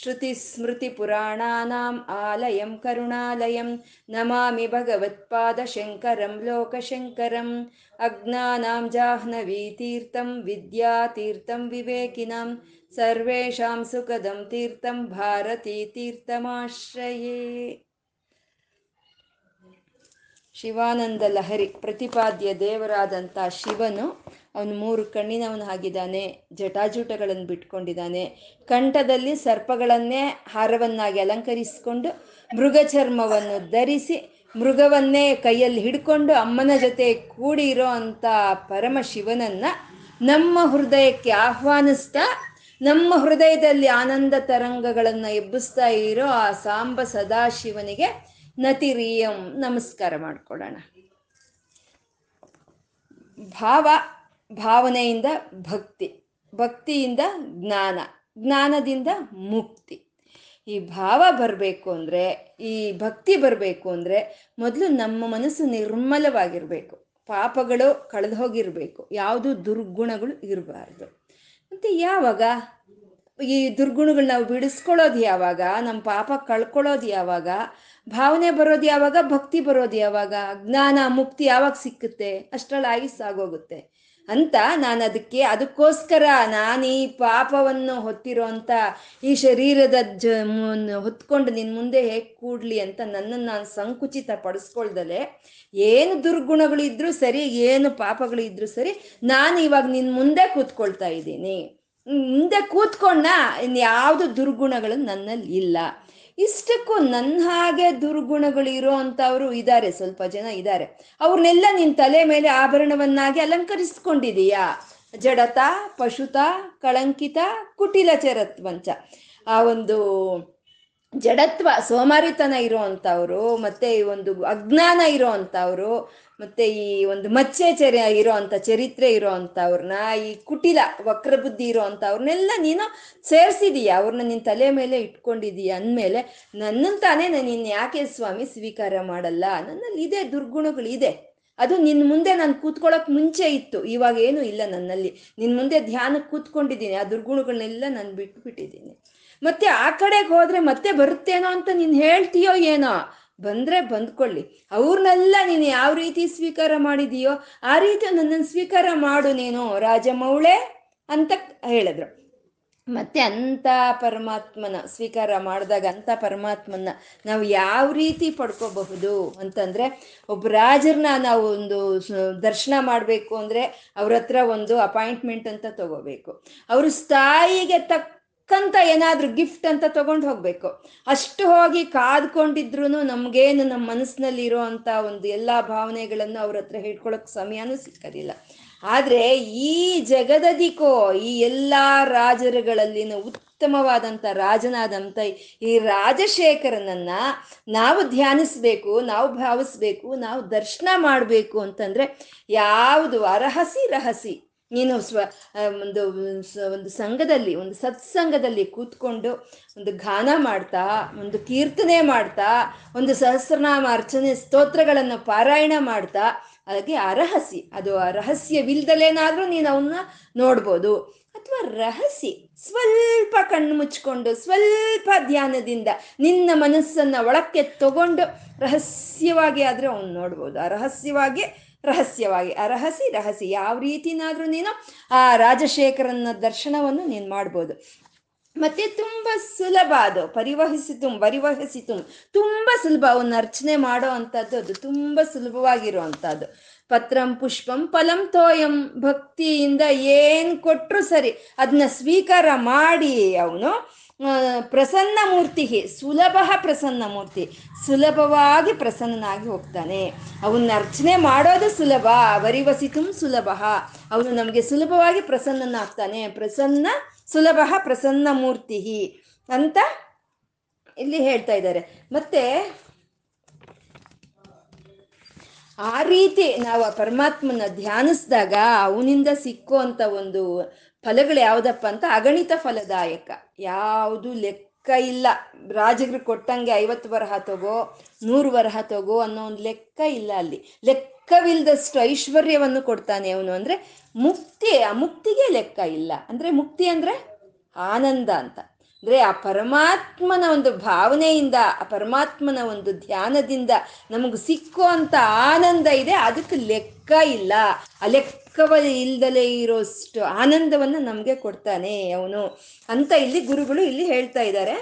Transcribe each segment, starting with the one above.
ತಸ್ಮೈ आलयं, करुणालयं। नमामि भगवत्पादशङ्करं ಆಲಯಂ ಕರುಣಾಲಯಂ ನಮಾಮಿ ಭಗವತ್ಪಾದಶಂಕರಂ ಲೋಕಶಂಕರಂ ಅಜ್ಞಾನಾಂ सुखदं ಭಾರತೀ ತೀರ್ಥಮಾಶ್ರಯೇ ಶಿವಾನಂದ ಲಹರಿ ಪ್ರತಿಪಾದ್ಯ ದೇವರಾದಂಥ ಶಿವನು ಅವನು ಮೂರು ಕಣ್ಣಿನವನು ಆಗಿದ್ದಾನೆ ಜಟಾಜೂಟಗಳನ್ನು ಬಿಟ್ಕೊಂಡಿದ್ದಾನೆ. ಕಂಠದಲ್ಲಿ ಸರ್ಪಗಳನ್ನೇ ಹಾರವನ್ನಾಗಿ ಅಲಂಕರಿಸಿಕೊಂಡು ಮೃಗ ಚರ್ಮವನ್ನು ಧರಿಸಿ ಮೃಗವನ್ನೇ ಕೈಯಲ್ಲಿ ಹಿಡ್ಕೊಂಡು ಅಮ್ಮನ ಜೊತೆ ಕೂಡಿ ಇರೋ ಅಂಥ ಪರಮ ಶಿವನನ್ನ ನಮ್ಮ ಹೃದಯಕ್ಕೆ ಆಹ್ವಾನಿಸ್ತಾ, ನಮ್ಮ ಹೃದಯದಲ್ಲಿ ಆನಂದ ತರಂಗಗಳನ್ನು ಎಬ್ಬಿಸ್ತಾ ಇರೋ ಆ ಸಾಂಬ ಸದಾಶಿವನಿಗೆ ನತಿರಿಯಂ ನಮಸ್ಕಾರ ಮಾಡ್ಕೊಳ್ಳೋಣ. ಭಾವ ಭಾವನೆಯಿಂದ ಭಕ್ತಿ, ಭಕ್ತಿಯಿಂದ ಜ್ಞಾನ, ಜ್ಞಾನದಿಂದ ಮುಕ್ತಿ. ಈ ಭಾವ ಬರಬೇಕು ಅಂದರೆ, ಈ ಭಕ್ತಿ ಬರಬೇಕು ಅಂದರೆ ಮೊದಲು ನಮ್ಮ ಮನಸ್ಸು ನಿರ್ಮಲವಾಗಿರಬೇಕು. ಪಾಪಗಳು ಕಳೆದು ಹೋಗಿರಬೇಕು. ಯಾವುದು ದುರ್ಗುಣಗಳು ಇರಬಾರ್ದು. ಮತ್ತು ಯಾವಾಗ? ಈ ದುರ್ಗುಣಗಳು ನಾವು ಬಿಡಿಸ್ಕೊಳ್ಳೋದು ಯಾವಾಗ? ನಮ್ಮ ಪಾಪ ಕಳ್ಕೊಳ್ಳೋದು ಯಾವಾಗ? ಭಾವನೆ ಬರೋದು ಯಾವಾಗ? ಭಕ್ತಿ ಬರೋದು ಯಾವಾಗ? ಜ್ಞಾನ, ಮುಕ್ತಿ ಯಾವಾಗ ಸಿಕ್ಕುತ್ತೆ? ಅಷ್ಟರಲ್ಲಿ ಆಯುಸ್ಸಾಗೋಗುತ್ತೆ. ಅಂತ ನಾನು ಅದಕ್ಕೆ ಅದಕ್ಕೋಸ್ಕರ ನಾನು ಈ ಪಾಪವನ್ನು ಹೊತ್ತಿರೋಂಥ ಈ ಶರೀರದ ಜ ಹೊತ್ಕೊಂಡು ನಿನ್ನ ಮುಂದೆ ಹೇಗೆ ಕೂಡ್ಲಿ ಅಂತ ನನ್ನನ್ನು ನಾನು ಸಂಕುಚಿತ ಪಡಿಸ್ಕೊಳ್ದಲೆ ಏನು ದುರ್ಗುಣಗಳಿದ್ರೂ ಸರಿ, ಏನು ಪಾಪಗಳು ಇದ್ರೂ ಸರಿ, ನಾನು ಇವಾಗ ನಿನ್ನ ಮುಂದೆ ಕೂತ್ಕೊಳ್ತಾ ಇದ್ದೀನಿ. ಮುಂದೆ ಕೂತ್ಕೊಂಡ ಯಾವುದು ದುರ್ಗುಣಗಳು ನನ್ನಲ್ಲಿ ಇಲ್ಲ. ಇಷ್ಟಕ್ಕೂ ನನ್ನ ಹಾಗೆ ದುರ್ಗುಣಗಳು ಇರೋ ಇದ್ದಾರೆ ಸ್ವಲ್ಪ ಜನ ಇದ್ದಾರೆ ಅವ್ರನ್ನೆಲ್ಲ ನಿನ್ನ ತಲೆ ಮೇಲೆ ಆಭರಣವನ್ನಾಗಿ ಅಲಂಕರಿಸ್ಕೊಂಡಿದೀಯಾ? ಜಡತ, ಪಶುತ, ಕಳಂಕಿತ ಕುಟಿಲಚರತ್ವಂಚ ಆ ಒಂದು ಜಡತ್ವ, ಸೋಮಾರಿತನ ಇರೋವಂಥವ್ರು, ಮತ್ತೆ ಈ ಒಂದು ಅಜ್ಞಾನ ಇರೋ ಮತ್ತೆ ಈ ಒಂದು ಮಚ್ಚೆಚರ್ಯ ಇರೋ ಅಂಥ ಚರಿತ್ರೆ ಇರೋ ಅಂಥವ್ರನ್ನ ಈ ಕುಟಿಲ, ವಕ್ರಬುದ್ಧಿ ಇರೋ ಅಂಥವ್ರನ್ನೆಲ್ಲ ನೀನು ಸೇರಿಸಿದೀಯ ಅವ್ರನ್ನ ನಿನ್ನ ತಲೆ ಮೇಲೆ ಇಟ್ಕೊಂಡಿದೀಯ ಅಂದಮೇಲೆ ನನ್ನನ್ನು ತಾನೇ ನಾನು ಇನ್ನು ಯಾಕೆ ಸ್ವಾಮಿ ಸ್ವೀಕಾರ ಮಾಡಲ್ಲ? ನನ್ನಲ್ಲಿ ಇದೆ ದುರ್ಗುಣಗಳು ಇದೆ ಅದು ನಿನ್ನ ಮುಂದೆ ನಾನು ಕೂತ್ಕೊಳ್ಳೋಕೆ ಮುಂಚೆ ಇತ್ತು, ಇವಾಗ ಏನೂ ಇಲ್ಲ ನನ್ನಲ್ಲಿ. ನಿನ್ನ ಮುಂದೆ ಧ್ಯಾನಕ್ಕೆ ಕೂತ್ಕೊಂಡಿದ್ದೀನಿ, ಆ ದುರ್ಗುಣಗಳನ್ನೆಲ್ಲ ನಾನು ಬಿಟ್ಬಿಟ್ಟಿದ್ದೀನಿ. ಮತ್ತೆ ಆ ಕಡೆಗೆ ಹೋದ್ರೆ ಮತ್ತೆ ಬರುತ್ತೇನೋ ಅಂತ ನೀನು ಹೇಳ್ತೀಯೋ ಏನೋ? ಬಂದ್ರೆ ಬಂದ್ಕೊಳ್ಳಿ. ಅವ್ರನ್ನೆಲ್ಲ ನೀನು ಯಾವ ರೀತಿ ಸ್ವೀಕಾರ ಮಾಡಿದೀಯೋ, ಆ ರೀತಿ ನನ್ನನ್ನು ಸ್ವೀಕಾರ ಮಾಡು ನೀನು, ರಾಜಮೌಳೆ ಅಂತ ಹೇಳಿದ್ರು. ಮತ್ತೆ ಅಂಥ ಪರಮಾತ್ಮನ ಸ್ವೀಕಾರ ಮಾಡಿದಾಗ ಅಂಥ ಪರಮಾತ್ಮನ ನಾವು ಯಾವ ರೀತಿ ಪಡ್ಕೋಬಹುದು ಅಂತಂದರೆ, ಒಬ್ಬ ರಾಜರನ್ನ ನಾವು ಒಂದು ದರ್ಶನ ಮಾಡಬೇಕು ಅಂದರೆ ಅವ್ರ ಹತ್ರ ಒಂದು ಅಪಾಯಿಂಟ್ಮೆಂಟ್ ಅಂತ ತಗೋಬೇಕು. ಅವರು ಸ್ಥಾಯಿಗೆ ತಕ್ಕ ಕಂತ ಏನಾದ್ರೂ ಗಿಫ್ಟ್ ಅಂತ ತಗೊಂಡು ಹೋಗ್ಬೇಕು. ಅಷ್ಟು ಹೋಗಿ ಕಾದ್ಕೊಂಡಿದ್ರು ನಮ್ಗೇನು ನಮ್ಮ ಮನಸ್ಸಿನಲ್ಲಿ ಇರೋ ಒಂದು ಎಲ್ಲಾ ಭಾವನೆಗಳನ್ನು ಅವ್ರ ಹತ್ರ ಹೇಳ್ಕೊಳಕ್ ಸಮಯನೂ ಸಿಕ್ಕದಿಲ್ಲ. ಆದ್ರೆ ಈ ಜಗದದಿಕೋ, ಈ ಎಲ್ಲಾ ರಾಜರುಗಳಲ್ಲಿನ ಉತ್ತಮವಾದಂಥ ರಾಜನಾದಂಥ ಈ ರಾಜಶೇಖರನನ್ನ ನಾವು ಧ್ಯಾನಿಸ್ಬೇಕು, ನಾವು ಭಾವಿಸ್ಬೇಕು, ನಾವು ದರ್ಶನ ಮಾಡಬೇಕು ಅಂತಂದ್ರೆ ಯಾವುದು ಅರಹಸಿ ರಹಸಿ. ನೀನು ಸ್ವ ಒಂದು ಒಂದು ಸಂಘದಲ್ಲಿ, ಒಂದು ಸತ್ಸಂಗದಲ್ಲಿ ಕೂತ್ಕೊಂಡು ಒಂದು ಗಾನ ಮಾಡ್ತಾ, ಒಂದು ಕೀರ್ತನೆ ಮಾಡ್ತಾ, ಒಂದು ಸಹಸ್ರನಾಮ ಅರ್ಚನೆ ಸ್ತೋತ್ರಗಳನ್ನು ಪಾರಾಯಣ ಮಾಡ್ತಾ, ಹಾಗೆ ಅರಹಸಿ ಅದು ರಹಸ್ಯವಿಲ್ದಲೇನಾದರೂ ನೀನು ಅವನ್ನ ನೋಡ್ಬೋದು. ಅಥವಾ ರಹಸಿ ಸ್ವಲ್ಪ ಕಣ್ಣು ಮುಚ್ಕೊಂಡು, ಸ್ವಲ್ಪ ಧ್ಯಾನದಿಂದ ನಿನ್ನ ಮನಸ್ಸನ್ನು ಒಳಕ್ಕೆ ತಗೊಂಡು ರಹಸ್ಯವಾಗಿ ಆದರೆ ಅವನು ನೋಡ್ಬೋದು. ಆ ರಹಸ್ಯವಾಗಿ ರಹಸ್ಯವಾಗಿ ಅರಹಸಿ ರಹಸಿ ಯಾವ ರೀತಿನಾದ್ರೂ ನೀನು ಆ ರಾಜಶೇಖರನ ದರ್ಶನವನ್ನು ನೀನು ಮಾಡ್ಬೋದು. ಮತ್ತೆ ತುಂಬಾ ಸುಲಭ ಅದು ಪರಿವಹಿಸಿತು ಪರಿವಹಿಸಿತು ತುಂಬಾ ಸುಲಭ ಅವನ್ನ ಅರ್ಚನೆ ಮಾಡೋ ಅಂತದ್ದು ಅದು, ತುಂಬಾ ಸುಲಭವಾಗಿರೋ ಅಂಥದ್ದು ಪತ್ರಂ ಪುಷ್ಪಂ ಫಲಂ ತೋಯಂ, ಭಕ್ತಿಯಿಂದ ಏನ್ ಕೊಟ್ರು ಸರಿ ಅದನ್ನ ಸ್ವೀಕಾರ ಮಾಡಿ ಅವನು ಪ್ರಸನ್ನ ಮೂರ್ತಿ ಸುಲಭ ಪ್ರಸನ್ನ ಮೂರ್ತಿ ಸುಲಭವಾಗಿ ಪ್ರಸನ್ನನಾಗಿ ಹೋಗ್ತಾನೆ. ಅವನ್ನ ಅರ್ಚನೆ ಮಾಡೋದು ಸುಲಭ ವರಿವಸಿತು ಸುಲಭ. ಅವನು ನಮಗೆ ಸುಲಭವಾಗಿ ಪ್ರಸನ್ನನಾಗ್ತಾನೆ. ಪ್ರಸನ್ನ ಸುಲಭ ಪ್ರಸನ್ನ ಮೂರ್ತಿ ಅಂತ ಇಲ್ಲಿ ಹೇಳ್ತಾ ಇದ್ದಾರೆ. ಮತ್ತೆ ಆ ರೀತಿ ನಾವು ಪರಮಾತ್ಮನ ಧ್ಯಾನಿಸಿದಾಗ ಅವನಿಂದ ಸಿಕ್ಕುವಂಥ ಒಂದು ಫಲಗಳು ಯಾವುದಪ್ಪ ಅಂತ ಅಗಣಿತ ಫಲದಾಯಕ. ಯಾವುದು ಲೆಕ್ಕ ಇಲ್ಲ. ರಾಜರಿಗೆ ಕೊಟ್ಟಂಗೆ ಐವತ್ತು ವರಹ ತಗೋ, ನೂರು ವರಹ ತಗೋ ಅನ್ನೋ ಒಂದು ಲೆಕ್ಕ ಇಲ್ಲ ಅಲ್ಲಿ. ಲೆಕ್ಕವಿಲ್ಲದಷ್ಟು ಐಶ್ವರ್ಯವನ್ನು ಕೊಡ್ತಾನೆ ಅವನು ಅಂದ್ರೆ ಮುಕ್ತಿ, ಆ ಮುಕ್ತಿಗೆ ಲೆಕ್ಕ ಇಲ್ಲ. ಅಂದ್ರೆ ಮುಕ್ತಿ ಅಂದ್ರೆ ಆನಂದ ಅಂತ. ಅಂದ್ರೆ ಆ ಪರಮಾತ್ಮನ ಒಂದು ಭಾವನೆಯಿಂದ, ಆ ಪರಮಾತ್ಮನ ಒಂದು ಧ್ಯಾನದಿಂದ ನಮಗೆ ಸಿಕ್ಕುವಂತ ಆನಂದ ಇದೆ, ಅದಕ್ಕೆ ಲೆಕ್ಕ ಇಲ್ಲ. ಆ ಲೆಕ್ಕವ ಇಲ್ದಲೇ ಇರೋಷ್ಟು ಆನಂದವನ್ನ ನಮ್ಗೆ ಕೊಡ್ತಾನೆ ಅವನು ಅಂತ ಇಲ್ಲಿ ಗುರುಗಳು ಇಲ್ಲಿ ಹೇಳ್ತಾ ಇದ್ದಾರೆ.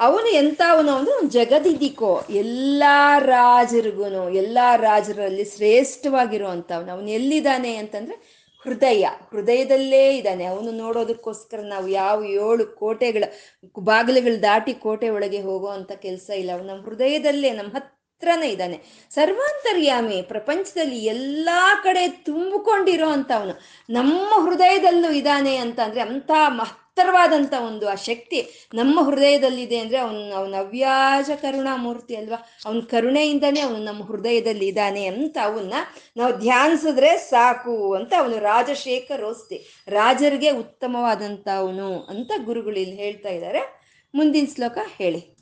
ಅವನು ಎಂತ ಅವನು? ಅವನು ಜಗದಿದಿಕೋ, ಎಲ್ಲಾ ರಾಜರಿಗೂ ಎಲ್ಲಾ ರಾಜರಲ್ಲಿ ಶ್ರೇಷ್ಠವಾಗಿರುವಂಥವನು ಅವನು ಎಲ್ಲಿದ್ದಾನೆ ಅಂತಂದ್ರೆ ಹೃದಯ, ಹೃದಯದಲ್ಲೇ ಇದ್ದಾನೆ. ಅವನು ನೋಡೋದಕ್ಕೋಸ್ಕರ ನಾವು ಯಾವ ಏಳು ಕೋಟೆಗಳ ಬಾಗಿಲುಗಳು ದಾಟಿ ಕೋಟೆ ಒಳಗೆ ಅಂತ ಕೆಲಸ ಇಲ್ಲ. ನಮ್ಮ ಹೃದಯದಲ್ಲೇ, ನಮ್ಮ ಹತ್ರನೇ ಇದ್ದಾನೆ. ಸರ್ವಾಂತರ್ಯಾಮಿ ಪ್ರಪಂಚದಲ್ಲಿ ಎಲ್ಲಾ ಕಡೆ ತುಂಬಿಕೊಂಡಿರೋ ಅವನು ನಮ್ಮ ಹೃದಯದಲ್ಲೂ ಇದ್ದಾನೆ ಅಂತ ಅಂದ್ರೆ ಅಂತ ಮಹತ್ತರವಾದಂಥ ಒಂದು ಆ ಶಕ್ತಿ ನಮ್ಮ ಹೃದಯದಲ್ಲಿದೆ ಅಂದ್ರೆ ಅವನು, ಅವನ ಅವ್ಯಾಜ ಕರುಣಾಮೂರ್ತಿ ಅಲ್ವಾ? ಅವನ ಕರುಣೆಯಿಂದನೇ ಅವನು ನಮ್ಮ ಹೃದಯದಲ್ಲಿ ಇದ್ದಾನೆ ಅಂತ ಅವನ್ನ ನಾವು ಧ್ಯಾನಿಸಿದ್ರೆ ಸಾಕು ಅಂತ ಅವನು ರಾಜಶೇಖರೋಸ್ತಿ ರಾಜರಿಗೆ ಉತ್ತಮವಾದಂಥ ಅವನು ಅಂತ ಗುರುಗಳು ಇಲ್ಲಿ ಹೇಳ್ತಾ ಇದ್ದಾರೆ. ಮುಂದಿನ ಶ್ಲೋಕ ಹೇಳಿ.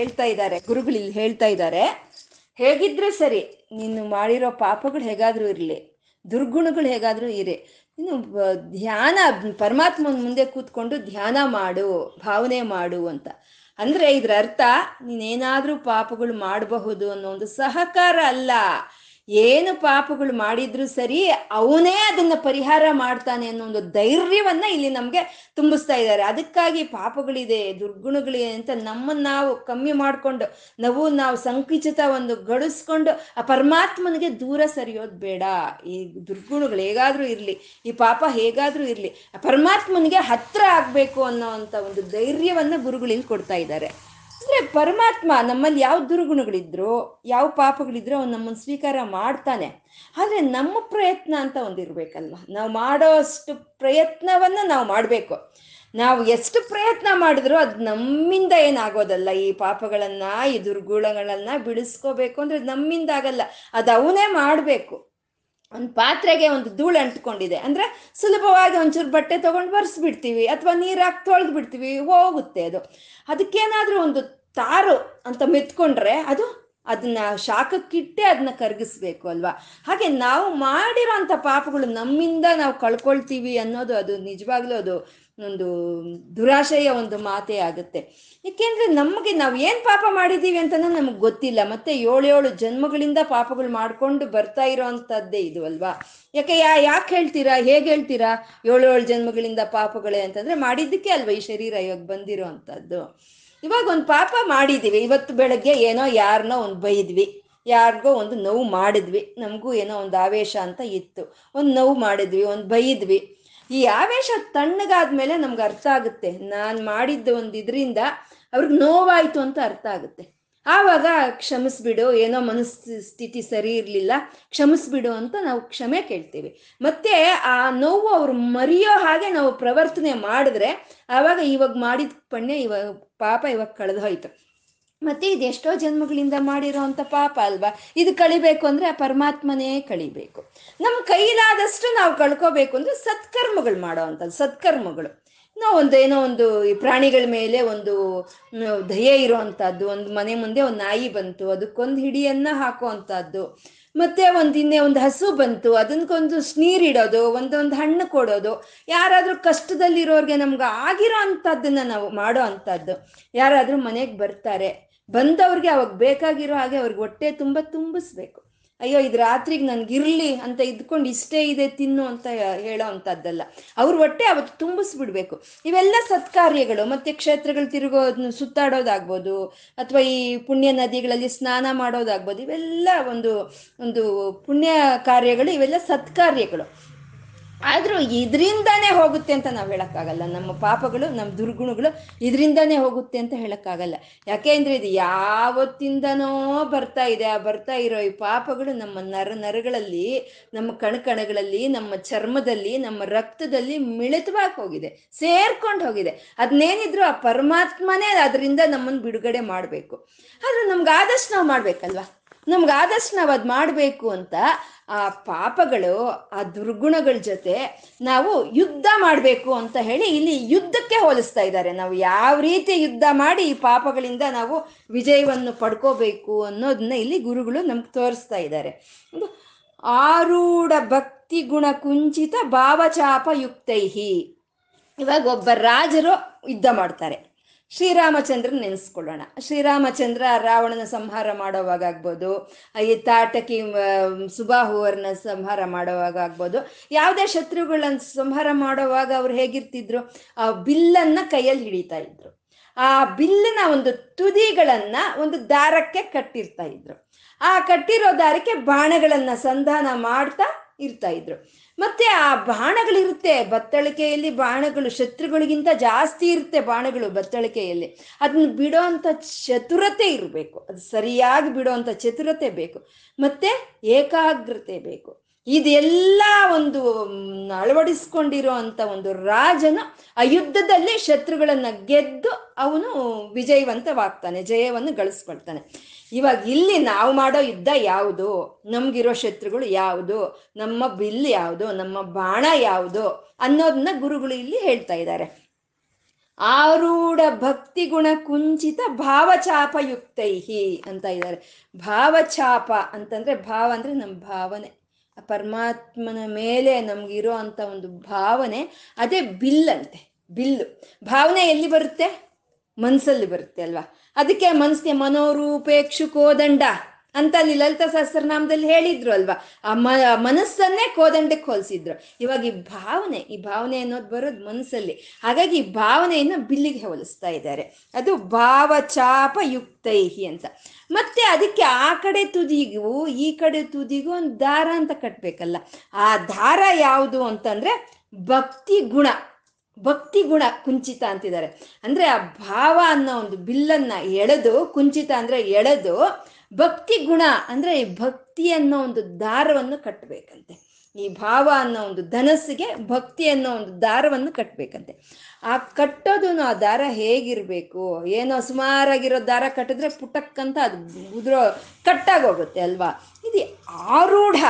ಹೇಳ್ತಾ ಇದ್ದಾರೆ, ಗುರುಗಳು ಇಲ್ಲಿ ಹೇಳ್ತಾ ಇದ್ದಾರೆ. ಹೇಗಿದ್ರೆ ಸರಿ, ನೀನು ಮಾಡಿರೋ ಪಾಪಗಳು ಹೇಗಾದ್ರೂ ಇರಲಿ, ದುರ್ಗುಣಗಳು ಹೇಗಾದ್ರೂ ಇರಿ. ನೀನು ಧ್ಯಾನ, ಪರಮಾತ್ಮನ ಮುಂದೆ ಕೂತ್ಕೊಂಡು ಧ್ಯಾನ ಮಾಡು, ಭಾವನೆ ಮಾಡು ಅಂತ. ಅಂದ್ರೆ ಇದ್ರ ಅರ್ಥ ನೀನೇನಾದರೂ ಪಾಪಗಳು ಮಾಡಬಹುದು ಅನ್ನೋ ಒಂದು ಸಹಕಾರ ಅಲ್ಲ. ಏನು ಪಾಪಗಳು ಮಾಡಿದ್ರು ಸರಿ ಅವನೇ ಅದನ್ನ ಪರಿಹಾರ ಮಾಡ್ತಾನೆ ಅನ್ನೋ ಒಂದು ಧೈರ್ಯವನ್ನ ಇಲ್ಲಿ ನಮ್ಗೆ ತುಂಬಿಸ್ತಾ ಇದ್ದಾರೆ. ಅದಕ್ಕಾಗಿ ಪಾಪಗಳಿದೆ, ದುರ್ಗುಣಗಳಿದೆ ಅಂತ ನಮ್ಮನ್ನ ನಾವು ಕಮ್ಮಿ ಮಾಡ್ಕೊಂಡು, ನಾವು ನಾವು ಸಂಕುಚಿತ ಒಂದು ಗಡಿಸ್ಕೊಂಡು, ಆ ಪರಮಾತ್ಮನಿಗೆ ದೂರ ಸರಿಯೋದು ಬೇಡ. ಈ ದುರ್ಗುಣಗಳು ಹೇಗಾದ್ರೂ ಇರ್ಲಿ, ಈ ಪಾಪ ಹೇಗಾದ್ರೂ ಇರ್ಲಿ ಪರಮಾತ್ಮನಿಗೆ ಹತ್ರ ಆಗ್ಬೇಕು ಅನ್ನೋ ಅಂತ ಒಂದು ಧೈರ್ಯವನ್ನ ಗುರುಗಳಿಲ್ಲಿ ಕೊಡ್ತಾ ಇದ್ದಾರೆ. ಅಂದ್ರೆ ಪರಮಾತ್ಮ ನಮ್ಮಲ್ಲಿ ಯಾವ ದುರ್ಗುಣಗಳಿದ್ರು, ಯಾವ ಪಾಪಗಳಿದ್ರು ಅವ್ನು ನಮ್ಮನ್ನು ಸ್ವೀಕಾರ ಮಾಡ್ತಾನೆ. ಆದ್ರೆ ನಮ್ಮ ಪ್ರಯತ್ನ ಅಂತ ಒಂದಿರ್ಬೇಕಲ್ವ ನಾವು ಮಾಡೋ ಅಷ್ಟು ಪ್ರಯತ್ನವನ್ನ ನಾವು ಮಾಡಬೇಕು. ನಾವು ಎಷ್ಟು ಪ್ರಯತ್ನ ಮಾಡಿದ್ರು ಅದು ನಮ್ಮಿಂದ ಏನಾಗೋದಲ್ಲ. ಈ ಪಾಪಗಳನ್ನ, ಈ ದುರ್ಗುಣಗಳನ್ನ ಬಿಡಿಸ್ಕೋಬೇಕು ಅಂದ್ರೆ ನಮ್ಮಿಂದ ಆಗಲ್ಲ. ಅದು ಅವನೇ ಮಾಡಬೇಕು. ಒಂದು ಪಾತ್ರೆಗೆ ಒಂದು ಧೂಳು ಅಂಟ್ಕೊಂಡಿದೆ. ಅಂದ್ರೆ ಸುಲಭವಾಗಿ ಒಂಚೂರು ಬಟ್ಟೆ ತಗೊಂಡು ಬರ್ಸ್ಬಿಡ್ತೀವಿ ಅಥವಾ ನೀರಾಕಿ ತೊಳೆದು ಬಿಡ್ತೀವಿ ಹೋಗುತ್ತೆ ಅದು. ಅದಕ್ಕೇನಾದ್ರೂ ಒಂದು ತಾರು ಅಂತ ಮೆತ್ಕೊಂಡ್ರೆ ಅದು ಅದನ್ನ ಶಾಖಕ್ಕಿಟ್ಟೆ ಅದನ್ನ ಕರಗಿಸ್ಬೇಕು ಅಲ್ವಾ? ಹಾಗೆ ನಾವು ಮಾಡಿರೋಂಥ ಪಾಪಗಳು ನಮ್ಮಿಂದ ನಾವು ಕಳ್ಕೊಳ್ತೀವಿ ಅನ್ನೋದು ಅದು ನಿಜವಾಗ್ಲೂ ಅದು ಒಂದು ದುರಾಶಯ ಒಂದು ಮಾತೇ ಆಗುತ್ತೆ. ಏಕೆಂದ್ರೆ ನಮಗೆ ನಾವು ಏನು ಪಾಪ ಮಾಡಿದ್ದೀವಿ ಅಂತನೂ ನಮಗೆ ಗೊತ್ತಿಲ್ಲ. ಮತ್ತೆ ಏಳೇಳು ಜನ್ಮಗಳಿಂದ ಪಾಪಗಳು ಮಾಡ್ಕೊಂಡು ಬರ್ತಾ ಇರೋ ಅಂಥದ್ದೇ ಇದು ಅಲ್ವಾ? ಯಾಕೆ ಯಾ, ಯಾಕೆ ಹೇಳ್ತೀರಾ? ಹೇಗೆ ಹೇಳ್ತೀರಾ? ಏಳೇಳು ಜನ್ಮಗಳಿಂದ ಪಾಪಗಳೇ ಅಂತಂದ್ರೆ ಮಾಡಿದ್ದಕ್ಕೆ ಅಲ್ವಾ ಈ ಶರೀರ ಇವಾಗ ಬಂದಿರೋ ಅಂಥದ್ದು ಇವಾಗ ಒಂದು ಪಾಪ ಮಾಡಿದ್ವಿ. ಇವತ್ತು ಬೆಳಗ್ಗೆ ಏನೋ ಯಾರನ್ನೋ ಒಂದು ಬೈದ್ವಿ. ಯಾರಿಗೋ ಒಂದು ನೋವು ಮಾಡಿದ್ವಿ. ನಮಗೂ ಏನೋ ಒಂದು ಆವೇಶ ಅಂತ ಇತ್ತು. ಒಂದು ನೋವು ಮಾಡಿದ್ವಿ, ಒಂದು ಬೈದ್ವಿ. ಈ ಆವೇಶ ತಣ್ಣಗಾದ್ಮೇಲೆ ನಮ್ಗೆ ಅರ್ಥ ಆಗುತ್ತೆ. ನಾನು ಮಾಡಿದ್ದ ಒಂದು ಇದರಿಂದ ಅವ್ರಿಗೆ ನೋವಾಯಿತು ಅಂತ ಅರ್ಥ ಆಗುತ್ತೆ. ಆವಾಗ ಕ್ಷಮಿಸ್ಬಿಡು, ಏನೋ ಮನಸ್ಥಿತಿ ಸರಿ ಇರಲಿಲ್ಲ, ಕ್ಷಮಿಸ್ಬಿಡು ಅಂತ ನಾವು ಕ್ಷಮೆ ಕೇಳ್ತೀವಿ. ಮತ್ತೆ ಆ ನೋವು ಅವ್ರು ಮರೆಯೋ ಹಾಗೆ ನಾವು ಪ್ರವರ್ತನೆ ಮಾಡಿದ್ರೆ, ಆವಾಗ ಇವಾಗ ಮಾಡಿದ ಪಣ್ಯ ಇವಾಗ ಪಾಪ ಇವಾಗ ಕಳೆದು ಹೋಯ್ತು. ಮತ್ತೆ ಇದು ಎಷ್ಟೋ ಜನ್ಮಗಳಿಂದ ಮಾಡಿರೋ ಅಂಥ ಪಾಪ ಅಲ್ವಾ? ಇದು ಕಳಿಬೇಕು ಅಂದ್ರೆ ಆ ಪರಮಾತ್ಮನೇ ಕಳಿಬೇಕು. ನಮ್ಮ ಕೈಲಾದಷ್ಟು ನಾವು ಕಳ್ಕೋಬೇಕು ಅಂದ್ರೆ ಸತ್ಕರ್ಮಗಳು ಮಾಡೋ ಅಂಥದ್ದು ಸತ್ಕರ್ಮಗಳು. ನಾವು ಒಂದು ಏನೋ ಒಂದು ಈ ಪ್ರಾಣಿಗಳ ಮೇಲೆ ಒಂದು ದಯೆ ಇರೋವಂಥದ್ದು ಒಂದು ಮನೆ ಮುಂದೆ ಒಂದು ನಾಯಿ ಬಂತು, ಅದಕ್ಕೊಂದು ಹಿಡಿಯನ್ನ ಹಾಕೋ ಅಂಥದ್ದು ಮತ್ತೆ ಒಂದು ಇನ್ನೇ ಒಂದು ಹಸು ಬಂತು. ಅದನ್ಕೊಂದು ನೀರಿಡೋದು ಒಂದೊಂದು ಹಣ್ಣು ಕೊಡೋದು. ಯಾರಾದರೂ ಕಷ್ಟದಲ್ಲಿರೋರಿಗೆ ನಮ್ಗೆ ಆಗಿರೋ ಅಂಥದ್ದನ್ನ ನಾವು ಮಾಡೋ ಅಂಥದ್ದು. ಯಾರಾದರೂ ಮನೆಗೆ ಬರ್ತಾರೆ. ಬಂದವ್ರಿಗೆ ಅವಾಗ ಬೇಕಾಗಿರೋ ಹಾಗೆ ಅವ್ರಿಗೆ ಹೊಟ್ಟೆ ತುಂಬ ತುಂಬಿಸ್ಬೇಕು. ಅಯ್ಯೋ, ಇದು ರಾತ್ರಿಗೆ ನನ್ಗಿರ್ಲಿ ಅಂತ ಇದ್ಕೊಂಡು ಇಷ್ಟೇ ಇದೆ, ತಿನ್ನು ಅಂತ ಹೇಳೋ ಅಂಥದ್ದಲ್ಲ. ಅವ್ರ ಹೊಟ್ಟೆ ಅವತ್ತು ತುಂಬಿಸ್ಬಿಡ್ಬೇಕು. ಇವೆಲ್ಲ ಸತ್ಕಾರ್ಯಗಳು. ಮತ್ತೆ ಕ್ಷೇತ್ರಗಳು ತಿರುಗೋ ಸುತ್ತಾಡೋದಾಗ್ಬೋದು, ಅಥವಾ ಈ ಪುಣ್ಯ ನದಿಗಳಲ್ಲಿ ಸ್ನಾನ ಮಾಡೋದಾಗ್ಬೋದು, ಇವೆಲ್ಲ ಒಂದು ಒಂದು ಪುಣ್ಯ ಕಾರ್ಯಗಳು, ಇವೆಲ್ಲ ಸತ್ಕಾರ್ಯಗಳು. ಆದ್ರೂ ಇದರಿಂದಾನೇ ಹೋಗುತ್ತೆ ಅಂತ ನಾವು ಹೇಳೋಕ್ಕಾಗಲ್ಲ. ನಮ್ಮ ಪಾಪಗಳು, ನಮ್ಮ ದುರ್ಗುಣಗಳು ಇದರಿಂದಾನೇ ಹೋಗುತ್ತೆ ಅಂತ ಹೇಳೋಕ್ಕಾಗಲ್ಲ. ಯಾಕೆ ಅಂದ್ರೆ ಇದು ಯಾವತ್ತಿಂದನೋ ಬರ್ತಾ ಇದೆ. ಆ ಬರ್ತಾ ಇರೋ ಈ ಪಾಪಗಳು ನಮ್ಮ ನರ ನರಗಳಲ್ಲಿ, ನಮ್ಮ ಕಣಕಣಗಳಲ್ಲಿ, ನಮ್ಮ ಚರ್ಮದಲ್ಲಿ, ನಮ್ಮ ರಕ್ತದಲ್ಲಿ ಮಿಳಿತವಾಗಿ ಹೋಗಿದೆ. ಸೇರ್ಕೊಂಡು ಹೋಗಿದೆ. ಅದನ್ನೇನಿದ್ರು ಆ ಪರಮಾತ್ಮನೇ ಅದರಿಂದ ನಮ್ಮನ್ನು ಬಿಡುಗಡೆ ಮಾಡಬೇಕು. ಆದ್ರೆ ನಮ್ಗೆ ಆದಷ್ಟು ನಾವು ಮಾಡ್ಬೇಕಲ್ವಾ? ನಮ್ಗೆ ಆದಷ್ಟು ನಾವು ಅದು ಮಾಡಬೇಕು ಅಂತ ಆ ಪಾಪಗಳು, ಆ ದುರ್ಗುಣಗಳ ಜೊತೆ ನಾವು ಯುದ್ಧ ಮಾಡಬೇಕು ಅಂತ ಹೇಳಿ ಇಲ್ಲಿ ಯುದ್ಧಕ್ಕೆ ಹೋಲಿಸ್ತಾ ಇದ್ದಾರೆ ನಾವು ಯಾವ ರೀತಿ ಯುದ್ಧ ಮಾಡಿ ಈ ಪಾಪಗಳಿಂದ ನಾವು ವಿಜಯವನ್ನು ಪಡ್ಕೋಬೇಕು ಅನ್ನೋದನ್ನ ಇಲ್ಲಿ ಗುರುಗಳು ನಮ್ಗೆ ತೋರಿಸ್ತಾ ಇದ್ದಾರೆ ಆರೂಢ ಭಕ್ತಿ ಗುಣ ಕುಂಚಿತ ಭಾವಚಾಪ ಯುಕ್ತೈಹಿ. ಇವಾಗ ಒಬ್ಬ ರಾಜರು ಯುದ್ಧ ಮಾಡ್ತಾರೆ. ಶ್ರೀರಾಮಚಂದ್ರನ್ ನೆನೆಸ್ಕೊಳ್ಳೋಣ. ಶ್ರೀರಾಮಚಂದ್ರ ರಾವಣನ ಸಂಹಾರ ಮಾಡೋವಾಗ ಆಗ್ಬೋದು ಈ ತಾಟಕಿ ಸುಬಾಹುವರನ್ನ ಸಂಹಾರ ಮಾಡೋವಾಗ ಆಗ್ಬೋದು ಯಾವುದೇ ಶತ್ರುಗಳನ್ನ ಸಂಹಾರ ಮಾಡೋವಾಗ ಅವ್ರು ಹೇಗಿರ್ತಿದ್ರು, ಆ ಬಿಲ್ಲನ್ನ ಕೈಯಲ್ಲಿ ಹಿಡಿತಾ ಇದ್ರು. ಆ ಬಿಲ್ಲಿನ ಒಂದು ತುದಿಗಳನ್ನ ಒಂದು ದಾರಕ್ಕೆ ಕಟ್ಟಿರ್ತಾ ಇದ್ರು. ಆ ಕಟ್ಟಿರೋ ದಾರಕ್ಕೆ ಬಾಣಗಳನ್ನ ಸಂಧಾನ ಮಾಡ್ತಾ ಇರ್ತಾ ಇದ್ರು. ಮತ್ತೆ ಆ ಬಾಣಗಳಿರುತ್ತೆ. ಬತ್ತಳಿಕೆಯಲ್ಲಿ ಬಾಣಗಳು ಶತ್ರುಗಳಿಗಿಂತ ಜಾಸ್ತಿ ಇರುತ್ತೆ ಬಾಣಗಳು ಬತ್ತಳಿಕೆಯಲ್ಲಿ. ಅದನ್ನ ಬಿಡೋ ಅಂತ ಚತುರತೆ ಇರಬೇಕು. ಅದು ಸರಿಯಾಗಿ ಬಿಡೋ ಅಂತ ಚತುರತೆ ಬೇಕು. ಮತ್ತೆ ಏಕಾಗ್ರತೆ ಬೇಕು. ಇದೆಲ್ಲ ಒಂದು ಅಳವಡಿಸ್ಕೊಂಡಿರೋ ಅಂತ ಒಂದು ರಾಜನ ಆ ಯುದ್ಧದಲ್ಲಿ ಶತ್ರುಗಳನ್ನ ಗೆದ್ದು ಅವನು ವಿಜಯವಂತವಾಗ್ತಾನೆ, ಜಯವನ್ನು ಗಳಿಸ್ಕೊಳ್ತಾನೆ. ಇವಾಗ ಇಲ್ಲಿ ನಾವು ಮಾಡೋ ಯುದ್ಧ ಯಾವುದು? ನಮ್ಗಿರೋ ಶತ್ರುಗಳು ಯಾವುದು? ನಮ್ಮ ಬಿಲ್ ಯಾವುದು? ನಮ್ಮ ಬಾಣ ಯಾವುದು? ಅನ್ನೋದನ್ನ ಗುರುಗಳು ಇಲ್ಲಿ ಹೇಳ್ತಾ ಇದ್ದಾರೆ. ಆರೂಢ ಭಕ್ತಿ ಗುಣ ಕುಂಚಿತ ಭಾವಚಾಪಯುಕ್ತೈಹಿ ಅಂತ ಇದ್ದಾರೆ. ಭಾವಚಾಪ ಅಂತಂದ್ರೆ ಭಾವ ಅಂದ್ರೆ ನಮ್ಮ ಭಾವನೆ. ಪರಮಾತ್ಮನ ಮೇಲೆ ನಮ್ಗಿರೋ ಅಂತ ಒಂದು ಭಾವನೆ, ಅದೇ ಬಿಲ್ ಅಂತೆ. ಬಿಲ್ಲು. ಭಾವನೆ ಎಲ್ಲಿ ಬರುತ್ತೆ? ಮನ್ಸಲ್ಲಿ ಬರುತ್ತೆ ಅಲ್ವಾ? ಅದಕ್ಕೆ ಮನಸ್ಸಿಗೆ ಮನೋರೂಪೇಕ್ಷು ಕೋದಂಡ ಅಂತ ಅಲ್ಲಿ ಲಲಿತ ಸಹಸ್ರನಾಮದಲ್ಲಿ ಹೇಳಿದ್ರು ಅಲ್ವಾ? ಆ ಮನಸ್ಸನ್ನೇ ಕೋದಂಡಕ್ಕೆ ಹೋಲಿಸಿದ್ರು. ಇವಾಗ ಈ ಭಾವನೆ ಈ ಭಾವನೆ ಅನ್ನೋದು ಬರೋದು ಮನಸ್ಸಲ್ಲಿ. ಹಾಗಾಗಿ ಈ ಭಾವನೆಯನ್ನು ಬಿಲ್ಲಿಗೆ ಹೋಲಿಸ್ತಾ ಇದ್ದಾರೆ. ಅದು ಭಾವಚಾಪ ಯುಕ್ತೈಹಿ ಅಂತ. ಮತ್ತೆ ಅದಕ್ಕೆ ಆ ಕಡೆ ತುದಿಗೂ ಈ ಕಡೆ ತುದಿಗೂ ಒಂದು ದಾರ ಅಂತ ಕಟ್ಬೇಕಲ್ಲ. ಆ ದಾರ ಯಾವುದು ಅಂತಂದ್ರೆ ಭಕ್ತಿ ಗುಣ. ಭಕ್ತಿ ಗುಣ ಕುಂಚಿತ ಅಂತಿದ್ದಾರೆ. ಅಂದ್ರೆ ಆ ಭಾವ ಅನ್ನೋ ಒಂದು ಬಿಲ್ಲನ್ನ ಎಳೆದು, ಕುಂಚಿತ ಅಂದ್ರೆ ಎಳೆದು ಭಕ್ತಿ ಗುಣ ಅಂದ್ರೆ ಈ ಭಕ್ತಿ ಅನ್ನೋ ಒಂದು ದಾರವನ್ನು ಕಟ್ಟಬೇಕಂತೆ ಈ ಭಾವ ಅನ್ನೋ ಒಂದು ಧನಸ್ಸಿಗೆ ಭಕ್ತಿ ಅನ್ನೋ ಒಂದು ದಾರವನ್ನು ಕಟ್ಟಬೇಕಂತೆ ಆ ಕಟ್ಟೋದು ಆ ದಾರ ಹೇಗಿರ್ಬೇಕು? ಏನೋ ಸುಮಾರಾಗಿರೋ ದಾರ ಕಟ್ಟಿದ್ರೆ ಪುಟಕ್ಕಂತ ಅದು ಉದ್ರೋ ಕಟ್ಟಾಗೋಗುತ್ತೆ ಅಲ್ವಾ? ಇದು ಆರೂಢ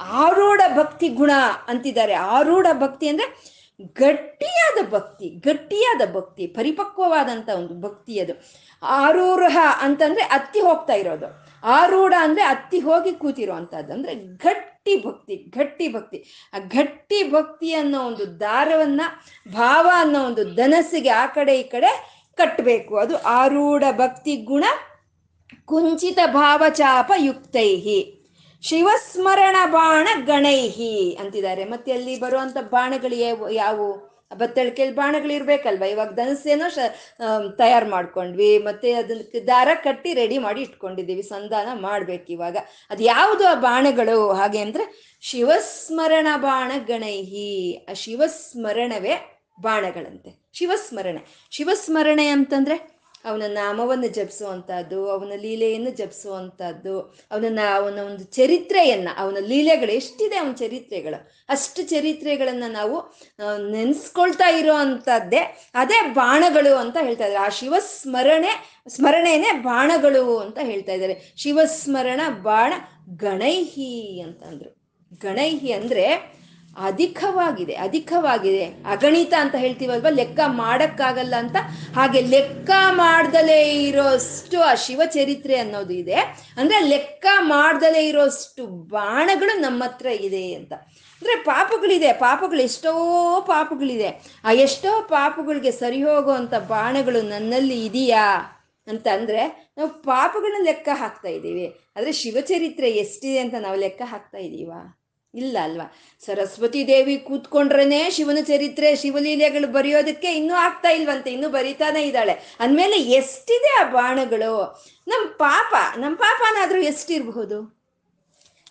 ಆರೂಢ ಭಕ್ತಿ ಗುಣ ಅಂತಿದ್ದಾರೆ. ಆರೂಢ ಭಕ್ತಿ ಅಂದ್ರೆ ಗಟ್ಟಿಯಾದ ಭಕ್ತಿ ಗಟ್ಟಿಯಾದ ಭಕ್ತಿ ಪರಿಪಕ್ವವಾದಂಥ ಒಂದು ಭಕ್ತಿ ಅದು. ಆರೂಢ ಅಂತಂದ್ರೆ ಅತ್ತಿ ಹೋಗ್ತಾ ಇರೋದು. ಆರೂಢ ಅಂದ್ರೆ ಅತ್ತಿ ಹೋಗಿ ಕೂತಿರೋ ಅಂದ್ರೆ ಗಟ್ಟಿ ಭಕ್ತಿ ಗಟ್ಟಿ ಭಕ್ತಿ. ಆ ಗಟ್ಟಿ ಭಕ್ತಿ ಅನ್ನೋ ಒಂದು ದಾರವನ್ನ, ಭಾವ ಅನ್ನೋ ಒಂದು ಧನಸ್ಸಿಗೆ ಆ ಕಡೆ ಈ ಕಡೆ ಕಟ್ಟಬೇಕು ಅದು ಆರೂಢ ಭಕ್ತಿ ಗುಣ, ಕುಂಚಿತ ಭಾವಚಾಪ ಯುಕ್ತೈಹಿ. ಶಿವಸ್ಮರಣ ಬಾಣ ಗಣೈಹಿ ಅಂತಿದ್ದಾರೆ. ಮತ್ತೆ ಅಲ್ಲಿ ಬರುವಂತ ಬಾಣಗಳು ಯಾವು ಬತ್ತಳಿಕೆಯಲ್ಲಿ ಬಾಣಗಳು ಇರ್ಬೇಕಲ್ವಾ? ಇವಾಗ ಧನಸ್ಸೇನೋ ಶ ತಯಾರು ಮಾಡ್ಕೊಂಡ್ವಿ. ಮತ್ತೆ ಅದಕ್ಕೆ ದಾರ ಕಟ್ಟಿ ರೆಡಿ ಮಾಡಿ ಇಟ್ಕೊಂಡಿದ್ದೀವಿ. ಸಂಧಾನ ಮಾಡ್ಬೇಕು ಇವಾಗ. ಅದು ಯಾವುದು ಆ ಬಾಣಗಳು? ಹಾಗೆ ಅಂದ್ರೆ ಶಿವಸ್ಮರಣ ಬಾಣ ಗಣೈಹಿ. ಆ ಶಿವಸ್ಮರಣವೇ ಬಾಣಗಳಂತೆ. ಶಿವಸ್ಮರಣೆ. ಶಿವಸ್ಮರಣೆ ಅಂತಂದ್ರೆ ಅವನ ನಾಮವನ್ನು ಜಪಿಸುವಂಥದ್ದು, ಅವನ ಲೀಲೆಯನ್ನು ಜಪಿಸುವಂಥದ್ದು, ಅವನನ್ನ, ಅವನ ಒಂದು ಚರಿತ್ರೆಯನ್ನ, ಅವನ ಲೀಲೆಗಳು ಎಷ್ಟಿದೆ ಅವನ ಚರಿತ್ರೆಗಳು? ಅಷ್ಟು ಚರಿತ್ರೆಗಳನ್ನ ನಾವು ನೆನೆಸ್ಕೊಳ್ತಾ ಇರೋ ಅಂಥದ್ದೇ ಅದೇ ಬಾಣಗಳು ಅಂತ ಹೇಳ್ತಾ ಇದ್ದಾರೆ. ಆ ಶಿವಸ್ಮರಣೆ, ಸ್ಮರಣೆನೇ ಬಾಣಗಳು ಅಂತ ಹೇಳ್ತಾ ಇದ್ದಾರೆ. ಶಿವಸ್ಮರಣ ಬಾಣ ಗಣೈಹಿ ಅಂತಂದ್ರು. ಗಣೈಹಿ ಅಂದ್ರೆ ಅಧಿಕವಾಗಿದೆ ಅಧಿಕವಾಗಿದೆ. ಅಗಣಿತ ಅಂತ ಹೇಳ್ತೀವಲ್ವಾ? ಲೆಕ್ಕ ಮಾಡೋಕ್ಕಾಗಲ್ಲ ಅಂತ? ಹಾಗೆ ಲೆಕ್ಕ ಮಾಡ್ದಲೇ ಇರೋಷ್ಟು ಆ ಶಿವಚರಿತ್ರೆ ಅನ್ನೋದು ಇದೆ. ಅಂದ್ರೆ ಲೆಕ್ಕ ಮಾಡ್ದಲೇ ಇರೋಷ್ಟು ಬಾಣಗಳು ನಮ್ಮ ಹತ್ರ ಇದೆ ಅಂತ. ಅಂದ್ರೆ ಪಾಪಗಳಿದೆ, ಪಾಪಗಳು ಎಷ್ಟೋ ಪಾಪಗಳಿದೆ. ಆ ಎಷ್ಟೋ ಪಾಪಗಳಿಗೆ ಸರಿ ಹೋಗುವಂಥ ಬಾಣಗಳು ನನ್ನಲ್ಲಿ ಇದೆಯಾ? ಅಂತ ಅಂದ್ರೆ ನಾವು ಪಾಪಗಳನ್ನ ಲೆಕ್ಕ ಹಾಕ್ತಾ ಇದ್ದೀವಿ. ಆದರೆ ಶಿವಚರಿತ್ರೆ ಎಷ್ಟಿದೆ ಅಂತ ನಾವು ಲೆಕ್ಕ ಹಾಕ್ತಾ ಇದೀವಾ ಇಲ್ಲ ಅಲ್ವಾ? ಸರಸ್ವತಿ ದೇವಿ ಕೂತ್ಕೊಂಡ್ರೇನೆ ಶಿವನ ಚರಿತ್ರೆ, ಶಿವಲೀಲೆಗಳು ಬರೆಯೋದಕ್ಕೆ ಇನ್ನೂ ಆಗ್ತಾ ಇಲ್ವಂತೆ, ಇನ್ನೂ ಬರಿತಾನೆ ಇದ್ದಾಳೆ. ಅಂದಮೇಲೆ ಎಷ್ಟಿದೆ ಆ ಬಾಣಗಳು? ನಮ್ಮ ಪಾಪ ನಮ್ಮ ಪಾಪನಾದರೂ ಎಷ್ಟಿರಬಹುದು?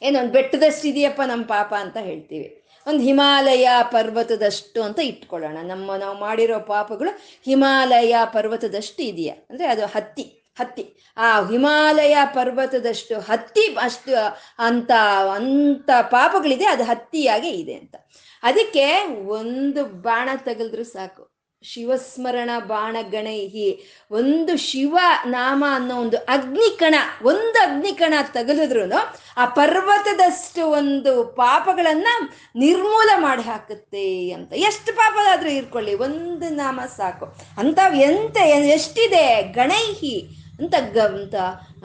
ಏನೊಂದು ಒಂದು ಬೆಟ್ಟದಷ್ಟು ಇದೆಯಪ್ಪ ನಮ್ಮ ಪಾಪ ಅಂತ ಹೇಳ್ತೀವಿ. ಒಂದು ಹಿಮಾಲಯ ಪರ್ವತದಷ್ಟು ಅಂತ ಇಟ್ಕೊಳ್ಳೋಣ. ನಮ್ಮ ನಾವು ಮಾಡಿರೋ ಪಾಪಗಳು ಹಿಮಾಲಯ ಪರ್ವತದಷ್ಟು ಇದೆಯಾ? ಅಂದರೆ ಅದು ಹತ್ತಿ. ಹತ್ತಿ. ಆ ಹಿಮಾಲಯ ಪರ್ವತದಷ್ಟು ಹತ್ತಿ ಅಷ್ಟು ಅಂತ ಅಂತ ಪಾಪಗಳಿದೆ, ಅದು ಹತ್ತಿಯಾಗೆ ಇದೆ ಅಂತ. ಅದಕ್ಕೆ ಒಂದು ಬಾಣ ತಗಲ್ದ್ರು ಸಾಕು. ಶಿವಸ್ಮರಣ ಬಾಣ ಗಣೈಹಿ ಒಂದು ಶಿವ ನಾಮ ಅನ್ನೋ ಒಂದು ಅಗ್ನಿಕಣ ಒಂದು ಅಗ್ನಿಕಣ ತಗಲಿದ್ರು ಆ ಪರ್ವತದಷ್ಟು ಒಂದು ಪಾಪಗಳನ್ನ ನಿರ್ಮೂಲ ಮಾಡಿ ಹಾಕುತ್ತೆ ಅಂತ. ಎಷ್ಟು ಪಾಪದಾದ್ರೂ ಇರ್ಕೊಳ್ಳಿ, ಒಂದು ನಾಮ ಸಾಕು. ಅಂತ ಎಂತ, ಎಷ್ಟಿದೆ? ಗಣೈಹಿ. ಅಂತ ಗ ಅಂತ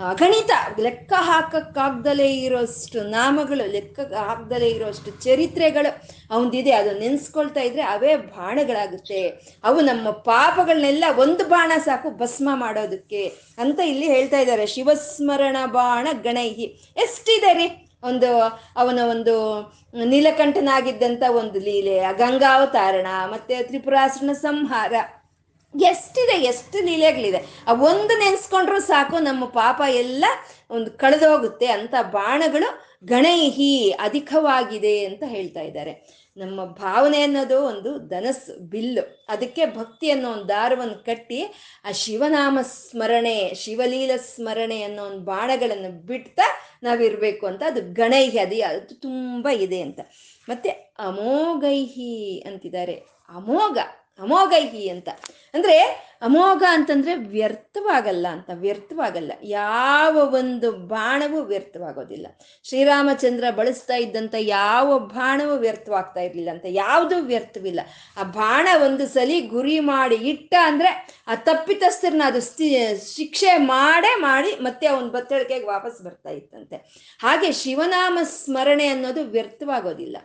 ಅಗಣಿತ ಲೆಕ್ಕ ಹಾಕಕ್ಕಾಗ್ದಲೇ ಇರೋಷ್ಟು ನಾಮಗಳು, ಲೆಕ್ಕ ಹಾಕ್ದಲೇ ಇರೋಷ್ಟು ಚರಿತ್ರೆಗಳು ಅವನದಿದೆ ಅದು ನೆನ್ಸ್ಕೊಳ್ತಾ ಇದ್ರೆ ಅವೇ ಬಾಣಗಳಾಗುತ್ತೆ. ಅವು ನಮ್ಮ ಪಾಪಗಳನ್ನೆಲ್ಲ ಒಂದು ಬಾಣ ಸಾಕು ಭಸ್ಮ ಮಾಡೋದಕ್ಕೆ ಅಂತ ಇಲ್ಲಿ ಹೇಳ್ತಾ ಇದ್ದಾರೆ. ಶಿವಸ್ಮರಣ ಬಾಣ ಗಣೈಹಿ. ಎಷ್ಟಿದೆ ರೀ ಒಂದು, ಅವನ ಒಂದು ನೀಲಕಂಠನಾಗಿದ್ದಂಥ ಒಂದು ಲೀಲೆ, ಗಂಗಾವತಾರಣ, ಮತ್ತೆ ತ್ರಿಪುರಾಸನ ಸಂಹಾರ. ಎಷ್ಟಿದೆ, ಎಷ್ಟು ಲೀಲೆಗಳಿದೆ. ಆ ಒಂದು ನೆನ್ಸ್ಕೊಂಡ್ರು ಸಾಕು, ನಮ್ಮ ಪಾಪ ಎಲ್ಲ ಒಂದು ಕಳೆದೋಗುತ್ತೆ ಅಂತ ಬಾಣಗಳು ಗಣೈಹಿ ಅಧಿಕವಾಗಿದೆ ಅಂತ ಹೇಳ್ತಾ ಇದ್ದಾರೆ. ನಮ್ಮ ಭಾವನೆ ಅನ್ನೋದು ಒಂದು ಧನಸ್ಸು ಬಿಲ್ಲು. ಅದಕ್ಕೆ ಭಕ್ತಿ ಅನ್ನೋ ಒಂದು ದಾರವನ್ನು ಕಟ್ಟಿ, ಆ ಶಿವನಾಮ ಸ್ಮರಣೆ, ಶಿವಲೀಲ ಸ್ಮರಣೆ ಅನ್ನೋ ಒಂದು ಬಾಣಗಳನ್ನು ಬಿಡ್ತಾ ನಾವಿರಬೇಕು ಅಂತ. ಅದು ಗಣೈಹಿ, ಅದು ಅದು ತುಂಬ ಇದೆ ಅಂತ. ಮತ್ತೆ ಅಮೋಘೈಹಿ ಅಂತಿದ್ದಾರೆ. ಅಮೋಘ. ಅಮೋಘೈಹಿ ಅಂತ. ಅಂದ್ರೆ ಅಮೋಘ ಅಂತಂದ್ರೆ ವ್ಯರ್ಥವಾಗಲ್ಲ ಅಂತ, ವ್ಯರ್ಥವಾಗಲ್ಲ. ಯಾವ ಒಂದು ಬಾಣವೂ ವ್ಯರ್ಥವಾಗೋದಿಲ್ಲ. ಶ್ರೀರಾಮಚಂದ್ರ ಬಳಸ್ತಾ ಇದ್ದಂಥ ಯಾವ ಬಾಣವೂ ವ್ಯರ್ಥವಾಗ್ತಾ ಇರ್ಲಿಲ್ಲ ಅಂತ, ಯಾವುದೂ ವ್ಯರ್ಥವಿಲ್ಲ. ಆ ಬಾಣ ಒಂದು ಸಲಿ ಗುರಿ ಮಾಡಿ ಇಟ್ಟ ಅಂದ್ರೆ ಆ ತಪ್ಪಿತಸ್ಥರನ್ನ ಅದು ಶಿಕ್ಷೆ ಮಾಡೇ ಮಾಡಿ ಮತ್ತೆ ಅವನ ಬತ್ತಳಿಕೆಗೆ ವಾಪಸ್ ಬರ್ತಾ ಇತ್ತಂತೆ. ಹಾಗೆ ಶಿವನಾಮ ಸ್ಮರಣೆ ಅನ್ನೋದು ವ್ಯರ್ಥವಾಗೋದಿಲ್ಲ.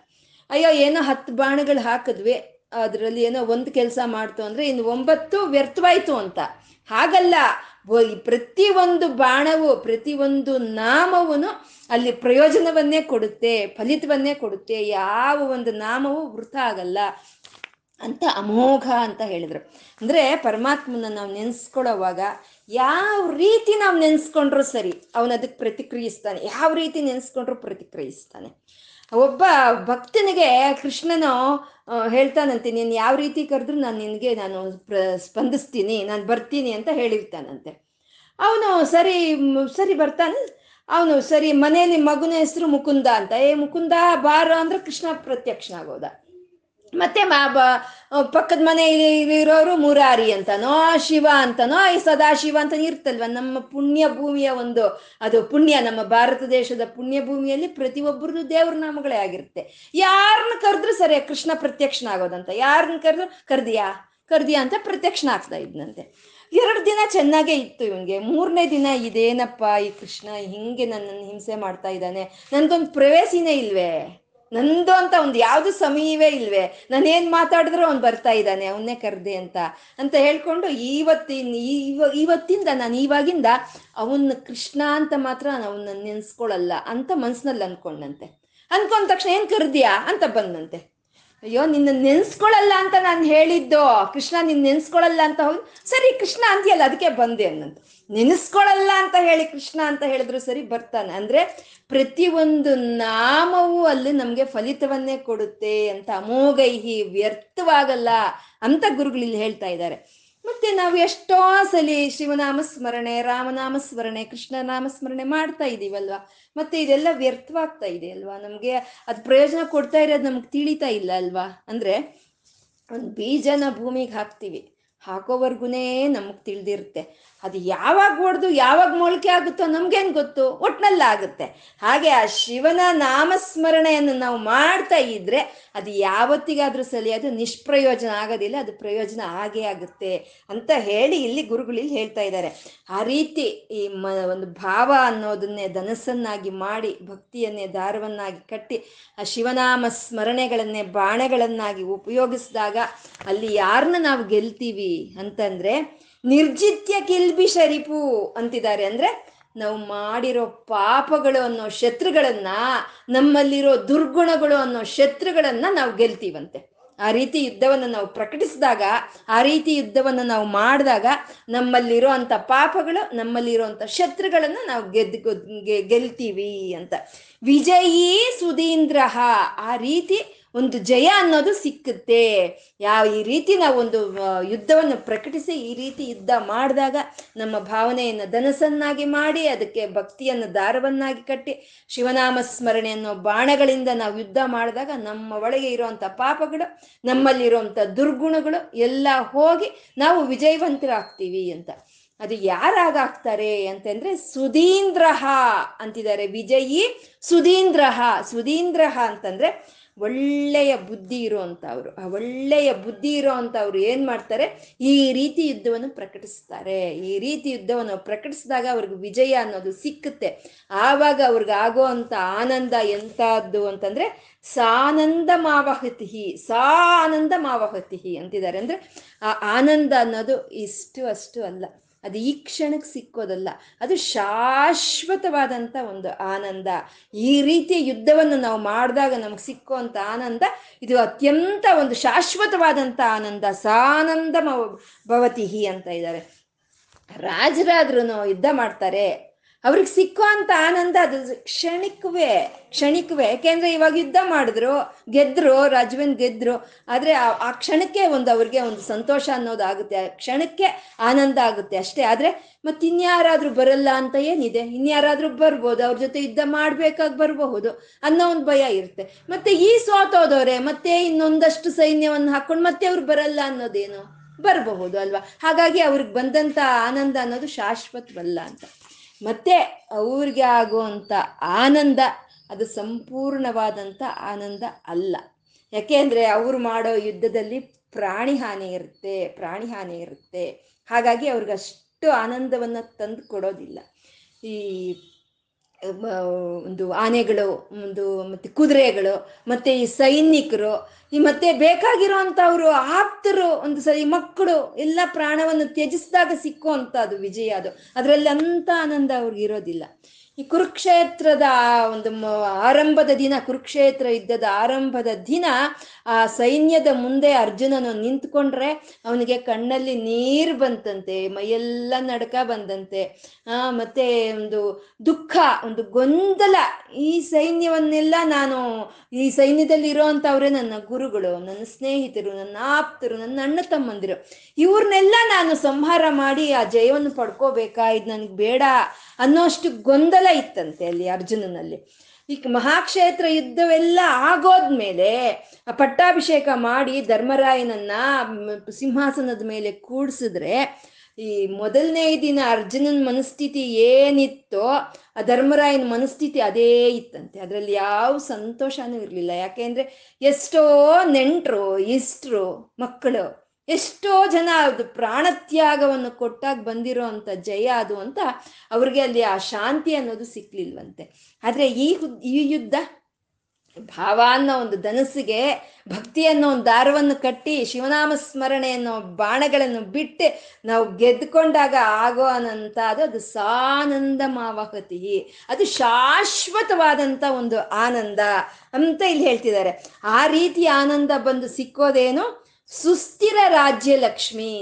ಅಯ್ಯೋ, ಏನೋ ಹತ್ತು ಬಾಣಗಳು ಹಾಕಿದ್ವಿ. ಅದರಲ್ಲಿ ಏನೋ ಒಂದು ಕೆಲಸ ಮಾಡ್ತು ಅಂದ್ರೆ ಇನ್ನು ಒಂಬತ್ತು ವ್ಯರ್ಥವಾಯ್ತು ಅಂತ. ಹಾಗಲ್ಲ ಪ್ರತಿ ಒಂದು ಬಾಣವು, ಪ್ರತಿ ಒಂದು ನಾಮವನ್ನು ಅಲ್ಲಿ ಪ್ರಯೋಜನವನ್ನೇ ಕೊಡುತ್ತೆ, ಫಲಿತವನ್ನೇ ಕೊಡುತ್ತೆ, ಯಾವ ಒಂದು ನಾಮವು ವೃಥ ಆಗಲ್ಲ ಅಂತ ಅಮೋಘ ಅಂತ ಹೇಳಿದ್ರು. ಅಂದ್ರೆ ಪರಮಾತ್ಮನ ನಾವು ನೆನೆಸ್ಕೊಳ್ಳೋವಾಗ ಯಾವ ರೀತಿ ನಾವು ನೆನ್ಸ್ಕೊಂಡ್ರು ಸರಿ ಅವನದಕ್ಕೆ ಪ್ರತಿಕ್ರಿಯಿಸ್ತಾನೆ, ಯಾವ ರೀತಿ ನೆನೆಸ್ಕೊಂಡ್ರು ಪ್ರತಿಕ್ರಿಯಿಸ್ತಾನೆ. ಒಬ್ಬ ಭಕ್ತನಿಗೆ ಕೃಷ್ಣನು ಹೇಳ್ತಾನಂತೆ, ನೀನು ಯಾವ ರೀತಿ ಕರೆದ್ರು ನಾನು ನಿನಗೆ ನಾನು ಸ್ಪಂದಿಸ್ತೀನಿ, ನಾನು ಬರ್ತೀನಿ ಅಂತ ಹೇಳಿರ್ತಾನಂತೆ. ಅವನು ಸರಿ ಸರಿ ಬರ್ತಾನೆ. ಅವನು ಸರಿ, ಮನೆಯಲ್ಲಿ ಮಗುನ ಹೆಸರು ಮುಕುಂದ ಅಂತ. ಏ, ಮುಕುಂದ ಬಾರ ಅಂದ್ರೆ ಕೃಷ್ಣ ಪ್ರತ್ಯಕ್ಷ ಆಗೋದ ಮತ್ತೆ ಪಕ್ಕದ ಮನೆಯಲ್ಲಿ ಇರೋರು ಮುರಾರಿ ಅಂತನೋ ಶಿವ ಅಂತನೋ, ಈ ಸದಾಶಿವ ಅಂತ ಇರ್ತಲ್ವ? ನಮ್ಮ ಪುಣ್ಯ ಭೂಮಿಯ ಒಂದು, ಅದು ಪುಣ್ಯ, ನಮ್ಮ ಭಾರತ ದೇಶದ ಪುಣ್ಯ ಭೂಮಿಯಲ್ಲಿ ಪ್ರತಿಯೊಬ್ಬರದ್ದು ದೇವ್ರ ನಾಮಗಳೇ ಆಗಿರುತ್ತೆ. ಯಾರನ್ನ ಕರೆದ್ರು ಸರಿ ಕೃಷ್ಣ ಪ್ರತ್ಯಕ್ಷನಾಗೋದಂತ ಯಾರನ್ನ ಕರೆದ್ರು ಕರ್ದಿಯಾ? ಕರ್ದಿಯಾ ಅಂತ ಪ್ರತ್ಯಕ್ಷನ ಆಗ್ತಾ ಇದ್ನಂತೆ. ಎರಡು ದಿನ ಚೆನ್ನಾಗೇ ಇತ್ತು ಇವನಿಗೆ. ಮೂರನೇ ದಿನ ಇದೇನಪ್ಪ ಈ ಕೃಷ್ಣ ಹಿಂಗೆ ನನ್ನನ್ನು ಹಿಂಸೆ ಮಾಡ್ತಾ ಇದ್ದಾನೆ. ನನ್ಗೊಂದು ಪ್ರವೇಶಿನೇ ಇಲ್ವೇ? ನಂದು ಅಂತ ಒಂದು ಯಾವುದು ಸಮಯವೇ ಇಲ್ವೇ? ನಾನೇನು ಮಾತಾಡಿದ್ರು ಅವ್ನು ಬರ್ತಾ ಇದ್ದಾನೆ, ಅವನ್ನೇ ಕರೆದೆ ಅಂತ. ಅಂತ ಹೇಳ್ಕೊಂಡು ಇವತ್ತಿನ ಇವ ಇವತ್ತಿಂದ ನಾನು ಇವಾಗಿಂದ ಅವನ್ನ ಕೃಷ್ಣ ಅಂತ ಮಾತ್ರ ಅವನ್ನ ನೆನ್ಸ್ಕೊಳಲ್ಲ ಅಂತ ಮನ್ಸಿನಲ್ಲಿ ಅನ್ಕೊಂಡಂತೆ. ಅನ್ಕೊಂಡ ತಕ್ಷಣ ಏನು ಕರ್ದಿಯಾ ಅಂತ ಬಂದಂತೆ. ಅಯ್ಯೋ, ನಿನ್ನ ನೆನ್ಸ್ಕೊಳಲ್ಲ ಅಂತ ನಾನು ಹೇಳಿದ್ದು. ಕೃಷ್ಣ ನಿನ್ನ ನೆನೆಸ್ಕೊಳ್ಳಲ್ಲ ಅಂತ ಹೋಗಿ ಸರಿ, ಕೃಷ್ಣ ಅಂತೀಯಲ್ಲ ಅದಕ್ಕೆ ಬಂದೆ ಅನ್ನಂತ. ನೆನೆಸ್ಕೊಳಲ್ಲ ಅಂತ ಹೇಳಿ ಕೃಷ್ಣ ಅಂತ ಹೇಳಿದ್ರು ಸರಿ ಬರ್ತಾನೆ. ಅಂದ್ರೆ ಪ್ರತಿಯೊಂದು ನಾಮವೂ ಅಲ್ಲಿ ನಮಗೆ ಫಲಿತವನ್ನೇ ಕೊಡುತ್ತೆ ಅಂತ ಅಮೋಘೈಹಿ ವ್ಯರ್ಥವಾಗಲ್ಲ ಅಂತ ಗುರುಗಳು ಇಲ್ಲಿ ಹೇಳ್ತಾ ಇದ್ದಾರೆ. ಮತ್ತೆ ನಾವು ಎಷ್ಟೋ ಸಲಿ ಶಿವನಾಮ ಸ್ಮರಣೆ, ರಾಮನಾಮ ಸ್ಮರಣೆ, ಕೃಷ್ಣನಾಮ ಸ್ಮರಣೆ ಮಾಡ್ತಾ ಇದೀವಲ್ವಾ? ಮತ್ತೆ ಇದೆಲ್ಲ ವ್ಯರ್ಥವಾಗ್ತಾ ಇದೆ ಅಲ್ವಾ? ನಮ್ಗೆ ಅದ್ ಪ್ರಯೋಜನ ಕೊಡ್ತಾ ಇರೋದು ನಮ್ಗೆ ತಿಳಿತಾ ಇಲ್ಲ ಅಲ್ವಾ? ಅಂದ್ರೆ ಒಂದು ಬೀಜನ ಭೂಮಿಗೆ ಹಾಕ್ತಿವಿ. ಹಾಕೋವರ್ಗುನೇ ನಮಗೆ ತಿಳಿದಿರುತ್ತೆ. ಅದು ಯಾವಾಗ ಹೊಡೆದು ಯಾವಾಗ ಮೊಳಕೆ ಆಗುತ್ತೋ ನಮ್ಗೇನು ಗೊತ್ತು? ಒಟ್ನಲ್ಲಿ ಆಗುತ್ತೆ ಹಾಗೆ ಆ ಶಿವನ ನಾಮಸ್ಮರಣೆಯನ್ನು ನಾವು ಮಾಡ್ತಾ ಇದ್ರೆ ಅದು ಯಾವತ್ತಿಗಾದ್ರೂ ಸಲಿ ಅದು ನಿಷ್ಪ್ರಯೋಜನ ಆಗೋದಿಲ್ಲ, ಅದು ಪ್ರಯೋಜನ ಆಗೇ ಆಗುತ್ತೆ ಅಂತ ಹೇಳಿ ಇಲ್ಲಿ ಗುರುಗಳು ಇಲ್ಲಿ ಹೇಳ್ತಾ ಇದ್ದಾರೆ. ಆ ರೀತಿ ಈ ಮ, ಒಂದು ಭಾವ ಅನ್ನೋದನ್ನೇ ಧನಸ್ಸನ್ನಾಗಿ ಮಾಡಿ, ಭಕ್ತಿಯನ್ನೇ ದಾರವನ್ನಾಗಿ ಕಟ್ಟಿ, ಆ ಶಿವನಾಮ ಸ್ಮರಣೆಗಳನ್ನೇ ಬಾಣಗಳನ್ನಾಗಿ ಉಪಯೋಗಿಸಿದಾಗ ಅಲ್ಲಿ ಯಾರನ್ನ ನಾವು ಗೆಲ್ತೀವಿ ಅಂತಂದ್ರೆ ನಿರ್ಜಿತ್ಯ ಕಿಲ್ಬಿ ಶರಿಪು ಅಂತಿದ್ದಾರೆ ಅಂದ್ರೆ ನಾವು ಮಾಡಿರೋ ಪಾಪಗಳು ಅನ್ನೋ ಶತ್ರುಗಳನ್ನ, ನಮ್ಮಲ್ಲಿರೋ ದುರ್ಗುಣಗಳು ಅನ್ನೋ ಶತ್ರುಗಳನ್ನ ನಾವು ಗೆಲ್ತೀವಂತೆ. ಆ ರೀತಿ ಯುದ್ಧವನ್ನು ನಾವು ಪ್ರಕಟಿಸಿದಾಗ, ಆ ರೀತಿ ಯುದ್ಧವನ್ನು ನಾವು ಮಾಡಿದಾಗ ನಮ್ಮಲ್ಲಿರೋ ಅಂಥ ಪಾಪಗಳು ನಮ್ಮಲ್ಲಿರುವಂಥ ಶತ್ರುಗಳನ್ನು ನಾವು ಗೆದ್ದು ಗೆಲ್ತೀವಿ ಅಂತ. ವಿಜಯೀ ಸುಧೀಂದ್ರ ಆ ರೀತಿ ಒಂದು ಜಯ ಅನ್ನೋದು ಸಿಕ್ಕುತ್ತೆ. ಯಾವ ಈ ರೀತಿ ನಾವು ಒಂದು ಯುದ್ಧವನ್ನು ಪ್ರಕಟಿಸಿ ಈ ರೀತಿ ಯುದ್ಧ ಮಾಡಿದಾಗ ನಮ್ಮ ಭಾವನೆಯನ್ನು ಧನಸನ್ನಾಗಿ ಮಾಡಿ, ಅದಕ್ಕೆ ಭಕ್ತಿಯನ್ನು ದಾರವನ್ನಾಗಿ ಕಟ್ಟಿ, ಶಿವನಾಮ ಸ್ಮರಣೆ ಅನ್ನೋ ಬಾಣಗಳಿಂದ ನಾವು ಯುದ್ಧ ಮಾಡಿದಾಗ ನಮ್ಮ ಒಳಗೆ ಇರುವಂಥ ಪಾಪಗಳು, ನಮ್ಮಲ್ಲಿರುವಂಥ ದುರ್ಗುಣಗಳು ಎಲ್ಲ ಹೋಗಿ ನಾವು ವಿಜಯವಂತರಾಗ್ತೀವಿ ಅಂತ. ಅದು ಯಾರಾಗ್ತಾರೆ ಅಂತಂದ್ರೆ ಸುಧೀಂದ್ರಹ ಅಂತಿದ್ದಾರೆ ವಿಜಯಿ ಸುಧೀಂದ್ರಹ. ಸುಧೀಂದ್ರಹ ಅಂತಂದ್ರೆ ಒಳ್ಳೆಯ ಬುದ್ಧಿ ಇರುವಂಥವ್ರು. ಆ ಒಳ್ಳೆಯ ಬುದ್ಧಿ ಇರೋವಂಥವ್ರು ಏನು ಮಾಡ್ತಾರೆ? ಈ ರೀತಿ ಯುದ್ಧವನ್ನು ಪ್ರಕಟಿಸ್ತಾರೆ. ಈ ರೀತಿ ಯುದ್ಧವನ್ನು ಪ್ರಕಟಿಸಿದಾಗ ಅವ್ರಿಗೆ ವಿಜಯ ಅನ್ನೋದು ಸಿಕ್ಕುತ್ತೆ. ಆವಾಗ ಅವ್ರಿಗೆ ಆಗೋ ಆನಂದ ಎಂಥದ್ದು ಅಂತಂದ್ರೆ, ಸಾನಂದ ಮಾವಹತಿ ಸಾ ಆನಂದ ಮಾವಹತಿ ಅಂತಿದ್ದಾರೆ. ಅಂದ್ರೆ ಆ ಆನಂದ ಅನ್ನೋದು ಇಷ್ಟು ಅಷ್ಟು ಅಲ್ಲ. ಅದು ಈ ಕ್ಷಣಕ್ಕೆ ಸಿಕ್ಕೋದಲ್ಲ. ಅದು ಶಾಶ್ವತವಾದಂಥ ಒಂದು ಆನಂದ. ಈ ರೀತಿಯ ಯುದ್ಧವನ್ನು ನಾವು ಮಾಡಿದಾಗ ನಮ್ಗೆ ಸಿಕ್ಕುವಂಥ ಆನಂದ, ಇದು ಅತ್ಯಂತ ಒಂದು ಶಾಶ್ವತವಾದಂಥ ಆನಂದ. ಸಾನಂದ ಭವತಿಹಿ ಅಂತ ಇದ್ದಾರೆ. ರಾಜರಾದ್ರೂ ಯುದ್ಧ ಮಾಡ್ತಾರೆ. ಅವ್ರಿಗೆ ಸಿಕ್ಕೋ ಅಂತ ಆನಂದ ಅದು. ಕ್ಷಣಿಕವೇ ಕ್ಷಣಿಕವೇ. ಯಾಕೆಂದ್ರೆ ಇವಾಗ ಯುದ್ಧ ಮಾಡಿದ್ರು, ಗೆದ್ರು ರಾಜವೇನ್ ಗೆದ್ರು, ಆದ್ರೆ ಆ ಕ್ಷಣಕ್ಕೆ ಒಂದು ಅವ್ರಿಗೆ ಒಂದು ಸಂತೋಷ ಅನ್ನೋದು ಆಗುತ್ತೆ. ಆ ಕ್ಷಣಕ್ಕೆ ಆನಂದ ಆಗುತ್ತೆ ಅಷ್ಟೇ. ಆದ್ರೆ ಮತ್ತೆ ಇನ್ಯಾರಾದ್ರೂ ಬರಲ್ಲ ಅಂತ ಏನಿದೆ? ಇನ್ಯಾರಾದ್ರೂ ಬರ್ಬೋದು, ಅವ್ರ ಜೊತೆ ಯುದ್ಧ ಮಾಡ್ಬೇಕಾಗಿ ಬರಬಹುದು ಅನ್ನೋ ಒಂದು ಭಯ ಇರುತ್ತೆ. ಮತ್ತೆ ಈ ಸೋತೋದವ್ರೆ, ಮತ್ತೆ ಇನ್ನೊಂದಷ್ಟು ಸೈನ್ಯವನ್ನು ಹಾಕೊಂಡು ಮತ್ತೆ ಅವ್ರು ಬರಲ್ಲ ಅನ್ನೋದೇನು? ಬರಬಹುದು ಅಲ್ವಾ? ಹಾಗಾಗಿ ಅವ್ರಿಗೆ ಬಂದಂತ ಆನಂದ ಅನ್ನೋದು ಶಾಶ್ವತವಲ್ಲ ಅಂತ. ಮತ್ತೆ ಅವ್ರಿಗೆ ಆಗುವಂಥ ಆನಂದ, ಅದು ಸಂಪೂರ್ಣವಾದಂಥ ಆನಂದ ಅಲ್ಲ. ಯಾಕೆಂದ್ರೆ ಅವ್ರು ಮಾಡೋ ಯುದ್ಧದಲ್ಲಿ ಪ್ರಾಣಿ ಹಾನಿ ಇರುತ್ತೆ, ಪ್ರಾಣಿ ಹಾನಿ ಇರುತ್ತೆ. ಹಾಗಾಗಿ ಅವ್ರಿಗೆ ಅಷ್ಟು ಆನಂದವನ್ನು ತಂದು ಕೊಡೋದಿಲ್ಲ. ಈ ಒಂದು ಆನೆಗಳು, ಒಂದು ಮತ್ತೆ ಕುದುರೆಗಳು, ಮತ್ತೆ ಈ ಸೈನಿಕರು, ಈ ಮತ್ತೆ ಬೇಕಾಗಿರೋ ಅಂಥವ್ರು ಆಪ್ತರು, ಒಂದು ಸರಿ ಮಕ್ಕಳು, ಎಲ್ಲ ಪ್ರಾಣವನ್ನು ತ್ಯಜಿಸಿದಾಗ ಸಿಕ್ಕುವಂಥದ್ದು ವಿಜಯ ಅದು. ಅದರಲ್ಲಿ ಅಂತ ಆನಂದ ಅವ್ರಿಗೆ ಇರೋದಿಲ್ಲ. ಈ ಕುರುಕ್ಷೇತ್ರದ ಒಂದು ಆರಂಭದ ದಿನ, ಕುರುಕ್ಷೇತ್ರ ಯುದ್ಧದ ಆರಂಭದ ದಿನ, ಆ ಸೈನ್ಯದ ಮುಂದೆ ಅರ್ಜುನನು ನಿಂತ್ಕೊಂಡ್ರೆ ಅವನಿಗೆ ಕಣ್ಣಲ್ಲಿ ನೀರು ಬಂತಂತೆ, ಮೈಯೆಲ್ಲ ನಡ್ಕ ಬಂದಂತೆ. ಆ, ಮತ್ತೆ ಒಂದು ದುಃಖ, ಒಂದು ಗೊಂದಲ, ಈ ಸೈನ್ಯವನ್ನೆಲ್ಲ ನಾನು ಈ ಸೈನ್ಯದಲ್ಲಿ ಇರೋವಂಥವ್ರೆ ನನ್ನ ಗುರುಗಳು, ನನ್ನ ಸ್ನೇಹಿತರು, ನನ್ನ ಆಪ್ತರು, ನನ್ನ ಅಣ್ಣ ತಮ್ಮಂದಿರು. ಇವ್ರನ್ನೆಲ್ಲ ನಾನು ಸಂಹಾರ ಮಾಡಿ ಆ ಜಯವನ್ನು ಪಡ್ಕೋಬೇಕಾ? ಇದು ನನಗೆ ಬೇಡ. ಅನ್ನೋಷ್ಟು ಗೊಂದಲ ಇತ್ತಂತೆ ಅಲ್ಲಿ ಅರ್ಜುನನಲ್ಲಿ. ಈಗ ಮಹಾಕ್ಷೇತ್ರ ಯುದ್ಧವೆಲ್ಲ ಆಗೋದ್ಮೇಲೆ ಪಟ್ಟಾಭಿಷೇಕ ಮಾಡಿ ಧರ್ಮರಾಯನನ್ನ ಸಿಂಹಾಸನದ ಮೇಲೆ ಕೂಡಿಸಿದ್ರೆ ಈ ಮೊದಲನೇ ದಿನ ಅರ್ಜುನನ ಮನಸ್ಥಿತಿ ಏನಿತ್ತೋ ಆ ಧರ್ಮರಾಯನ ಮನಸ್ಥಿತಿ ಅದೇ ಇತ್ತಂತೆ. ಅದರಲ್ಲಿ ಯಾವ ಸಂತೋಷನೂ ಇರಲಿಲ್ಲ. ಯಾಕೆಂದ್ರೆ ಎಷ್ಟೋ ನೆಂಟರು, ಇಷ್ಟರು, ಮಕ್ಕಳು ಎಷ್ಟೋ ಜನ ಅದು ಪ್ರಾಣತ್ಯಾಗವನ್ನು ಕೊಟ್ಟಾಗ ಬಂದಿರೋ ಅಂತ ಜಯ ಅದು ಅಂತ ಅವ್ರಿಗೆ ಅಲ್ಲಿ ಆ ಶಾಂತಿ ಅನ್ನೋದು ಸಿಕ್ಲಿಲ್ವಂತೆ. ಆದ್ರೆ ಈ ಈ ಯುದ್ಧ ಭಾವ ಅನ್ನೋ ಒಂದು ಧನಸ್ಸಿಗೆ, ಭಕ್ತಿ ಅನ್ನೋ ಒಂದು ದಾರವನ್ನು ಕಟ್ಟಿ ಶಿವನಾಮ ಸ್ಮರಣೆ ಅನ್ನೋ ಬಾಣಗಳನ್ನು ಬಿಟ್ಟು ನಾವು ಗೆದ್ಕೊಂಡಾಗ ಆಗೋ ಅನಂತ ಅದು ಅದು ಸಾನಂದ ಮಾವಹತಿ ಅದು ಶಾಶ್ವತವಾದಂಥ ಒಂದು ಆನಂದ ಅಂತ ಇಲ್ಲಿ ಹೇಳ್ತಿದ್ದಾರೆ. ಆ ರೀತಿ ಆನಂದ ಬಂದು ಸಿಕ್ಕೋದೇನು? ಸುಸ್ಥಿರ ರಾಜ್ಯ ಲಕ್ಷ್ಮಿ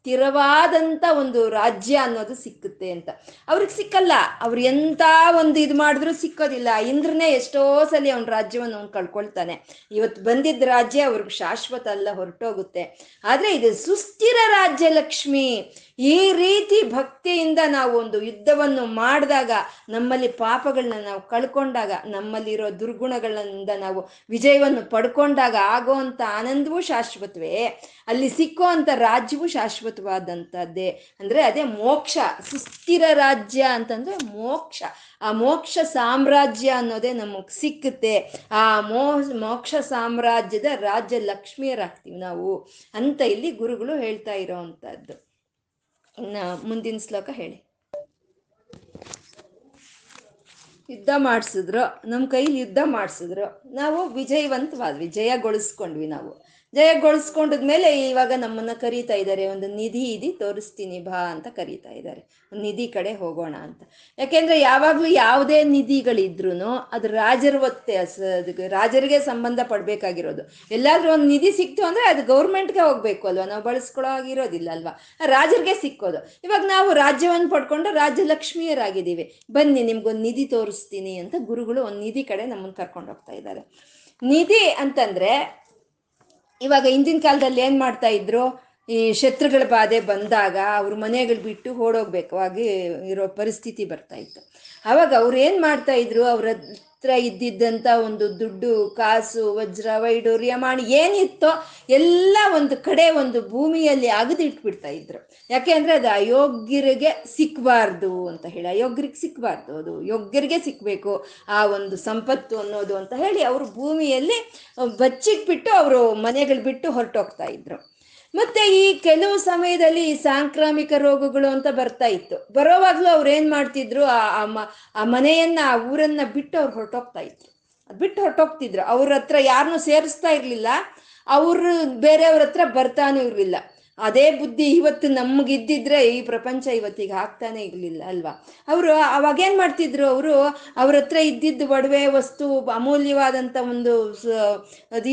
ಸ್ಥಿರವಾದಂಥ ಒಂದು ರಾಜ್ಯ ಅನ್ನೋದು ಸಿಕ್ಕುತ್ತೆ ಅಂತ. ಅವ್ರಿಗೆ ಸಿಕ್ಕಲ್ಲ. ಅವ್ರು ಎಂಥ ಒಂದು ಇದು ಮಾಡಿದ್ರು ಸಿಕ್ಕೋದಿಲ್ಲ. ಇಂದ್ರನೇ ಎಷ್ಟೋ ಸಲ ಅವ್ನ ರಾಜ್ಯವನ್ನು ಅವ್ನು ಕಳ್ಕೊಳ್ತಾನೆ. ಇವತ್ತು ಬಂದಿದ್ದ ರಾಜ್ಯ ಅವ್ರಿಗೆ ಶಾಶ್ವತ ಅಲ್ಲ, ಹೊರಟೋಗುತ್ತೆ. ಆದರೆ ಇದು ಸುಸ್ಥಿರ ರಾಜ್ಯ ಲಕ್ಷ್ಮಿ. ಈ ರೀತಿ ಭಕ್ತಿಯಿಂದ ನಾವು ಒಂದು ಯುದ್ಧವನ್ನು ಮಾಡಿದಾಗ, ನಮ್ಮಲ್ಲಿ ಪಾಪಗಳನ್ನ ನಾವು ಕಳ್ಕೊಂಡಾಗ, ನಮ್ಮಲ್ಲಿರೋ ದುರ್ಗುಣಗಳಿಂದ ನಾವು ವಿಜಯವನ್ನು ಪಡ್ಕೊಂಡಾಗ ಆಗೋ ಆನಂದವೂ ಶಾಶ್ವತವೇ. ಅಲ್ಲಿ ಸಿಕ್ಕೋ ಅಂತ ರಾಜ್ಯವು ಶಾಶ್ವತವಾದಂಥದ್ದೇ. ಅಂದರೆ ಅದೇ ಮೋಕ್ಷ, ಸುಸ್ಥಿರ ರಾಜ್ಯ ಅಂತಂದ್ರೆ ಮೋಕ್ಷ. ಆ ಮೋಕ್ಷ ಸಾಮ್ರಾಜ್ಯ ಅನ್ನೋದೇ ನಮಗೆ ಸಿಕ್ಕುತ್ತೆ. ಆ ಮೋ, ಮೋಕ್ಷ ಸಾಮ್ರಾಜ್ಯದ ರಾಜ್ಯ ಲಕ್ಷ್ಮಿಯರಾಗ್ತೀವಿ ನಾವು ಅಂತ ಇಲ್ಲಿ ಗುರುಗಳು ಹೇಳ್ತಾ ಇರೋ ಅಂಥದ್ದು ಮುಂದಿನ ಶ್ಲೋಕ ಹೇಳಿ. ಯುದ್ಧ ಮಾಡಿಸಿದ್ರು. ನಮ್ಮ ಕೈಲಿ ಯುದ್ಧ ಮಾಡಿಸಿದ್ರು. ನಾವು ವಿಜಯವಂತವಾದ್ವಿ ಜಯಗೊಳಿಸ್ಕೊಂಡ್ವಿ ನಾವು. ಜಯಗೊಳಿಸ್ಕೊಂಡದ್ಮೇಲೆ ಇವಾಗ ನಮ್ಮನ್ನ ಕರೀತಾ ಇದ್ದಾರೆ. ಒಂದು ನಿಧಿ ಇದಿ, ತೋರಿಸ್ತೀನಿ ಬಾ ಅಂತ ಕರೀತಾ ಇದ್ದಾರೆ. ಒಂದು ನಿಧಿ ಕಡೆ ಹೋಗೋಣ ಅಂತ. ಯಾಕೆಂದ್ರೆ ಯಾವಾಗಲೂ ಯಾವುದೇ ನಿಧಿಗಳಿದ್ರು ಅದು ರಾಜರ ಒತ್ತೆ ರಾಜರಿಗೆ ಸಂಬಂಧ ಪಡ್ಬೇಕಾಗಿರೋದು. ಎಲ್ಲಾದ್ರೂ ಒಂದು ನಿಧಿ ಸಿಕ್ತು ಅಂದ್ರೆ ಅದು ಗೌರ್ಮೆಂಟ್ಗೆ ಹೋಗ್ಬೇಕು ಅಲ್ವಾ? ನಾವು ಬಳಸ್ಕೊಳ್ಳೋ ಆಗಿರೋದಿಲ್ಲ ಅಲ್ವಾ? ರಾಜರಿಗೆ ಸಿಕ್ಕೋದು. ಇವಾಗ ನಾವು ರಾಜ್ಯವನ್ನು ಪಡ್ಕೊಂಡು ರಾಜ್ಯಲಕ್ಷ್ಮಿಯರಾಗಿದ್ದೀವಿ ಬನ್ನಿ, ನಿಮ್ಗೊಂದು ನಿಧಿ ತೋರಿಸ್ತೀನಿ ಅಂತ ಗುರುಗಳು ಒಂದು ನಿಧಿ ಕಡೆ ನಮ್ಮನ್ನು ಕರ್ಕೊಂಡು ಹೋಗ್ತಾ ಇದ್ದಾರೆ. ನಿಧಿ ಅಂತಂದ್ರೆ ಇವಾಗ ಹಿಂದಿನ ಕಾಲದಲ್ಲಿ ಏನು ಮಾಡ್ತಾ ಇದ್ರು, ಈ ಶತ್ರುಗಳ ಬಾಧೆ ಬಂದಾಗ ಅವ್ರ ಮನೆಗಳು ಬಿಟ್ಟು ಓಡೋಗ್ಬೇಕು ಆಗಿ ಇರೋ ಪರಿಸ್ಥಿತಿ ಬರ್ತಾ ಇತ್ತು. ಅವಾಗ ಅವ್ರು ಏನು ಮಾಡ್ತಾ ಇದ್ರು, ಅವ್ರ ಹತ್ರ ಇದ್ದಿದ್ದಂಥ ಒಂದು ದುಡ್ಡು, ಕಾಸು, ವಜ್ರ ವೈಡೂರ್ಯ ಮಾಡಿ ಏನಿತ್ತೋ ಎಲ್ಲ ಒಂದು ಕಡೆ ಒಂದು ಭೂಮಿಯಲ್ಲಿ ಅಗದಿಟ್ಬಿಡ್ತಾ ಇದ್ರು. ಯಾಕೆ ಅಂದರೆ ಅದು ಅಯೋಗ್ಯರಿಗೆ ಸಿಕ್ಕಬಾರ್ದು ಅಂತ ಹೇಳಿ, ಅಯೋಗ್ಯರಿಗೆ ಸಿಕ್ಕಬಾರ್ದು ಅದು ಯೋಗ್ಯರಿಗೆ ಸಿಕ್ಕಬೇಕು ಆ ಒಂದು ಸಂಪತ್ತು ಅನ್ನೋದು ಅಂತ ಹೇಳಿ ಅವರು ಭೂಮಿಯಲ್ಲಿ ಬಚ್ಚಿಟ್ಬಿಟ್ಟು ಅವರು ಮನೆಗಳು ಬಿಟ್ಟು ಹೊರಟೋಗ್ತಾ ಇದ್ರು. ಮತ್ತೆ ಈ ಕೆಲವು ಸಮಯದಲ್ಲಿ ಈ ಸಾಂಕ್ರಾಮಿಕ ರೋಗಗಳು ಅಂತ ಬರ್ತಾ ಇತ್ತು. ಬರೋವಾಗ್ಲೂ ಅವ್ರು ಏನ್ ಮಾಡ್ತಿದ್ರು? ಆ ಆ ಮನೆಯನ್ನ, ಆ ಊರನ್ನ ಬಿಟ್ಟು ಅವ್ರು ಹೊರಟೋಗ್ತಾ ಇದ್ರು. ಬಿಟ್ಟು ಹೊರಟೋಗ್ತಿದ್ರು. ಅವ್ರ ಹತ್ರ ಯಾರನ್ನೂ ಸೇರಿಸ್ತಾ ಇರ್ಲಿಲ್ಲ. ಅವರು ಬೇರೆಯವ್ರ ಹತ್ರ ಬರ್ತಾನೂ ಇರ್ಲಿಲ್ಲ. ಅದೇ ಬುದ್ಧಿ ಇವತ್ತು ನಮಗಿದ್ದಿದ್ರೆ ಈ ಪ್ರಪಂಚ ಇವತ್ತಿಗೆ ಆಗ್ತಾನೆ ಇರಲಿಲ್ಲ ಅಲ್ವಾ? ಅವರು ಅವಾಗೇನು ಮಾಡ್ತಿದ್ರು ಅವರು? ಅವ್ರ ಹತ್ರ ಇದ್ದಿದ್ದು ಒಡವೆ ವಸ್ತು ಅಮೂಲ್ಯವಾದಂಥ ಒಂದು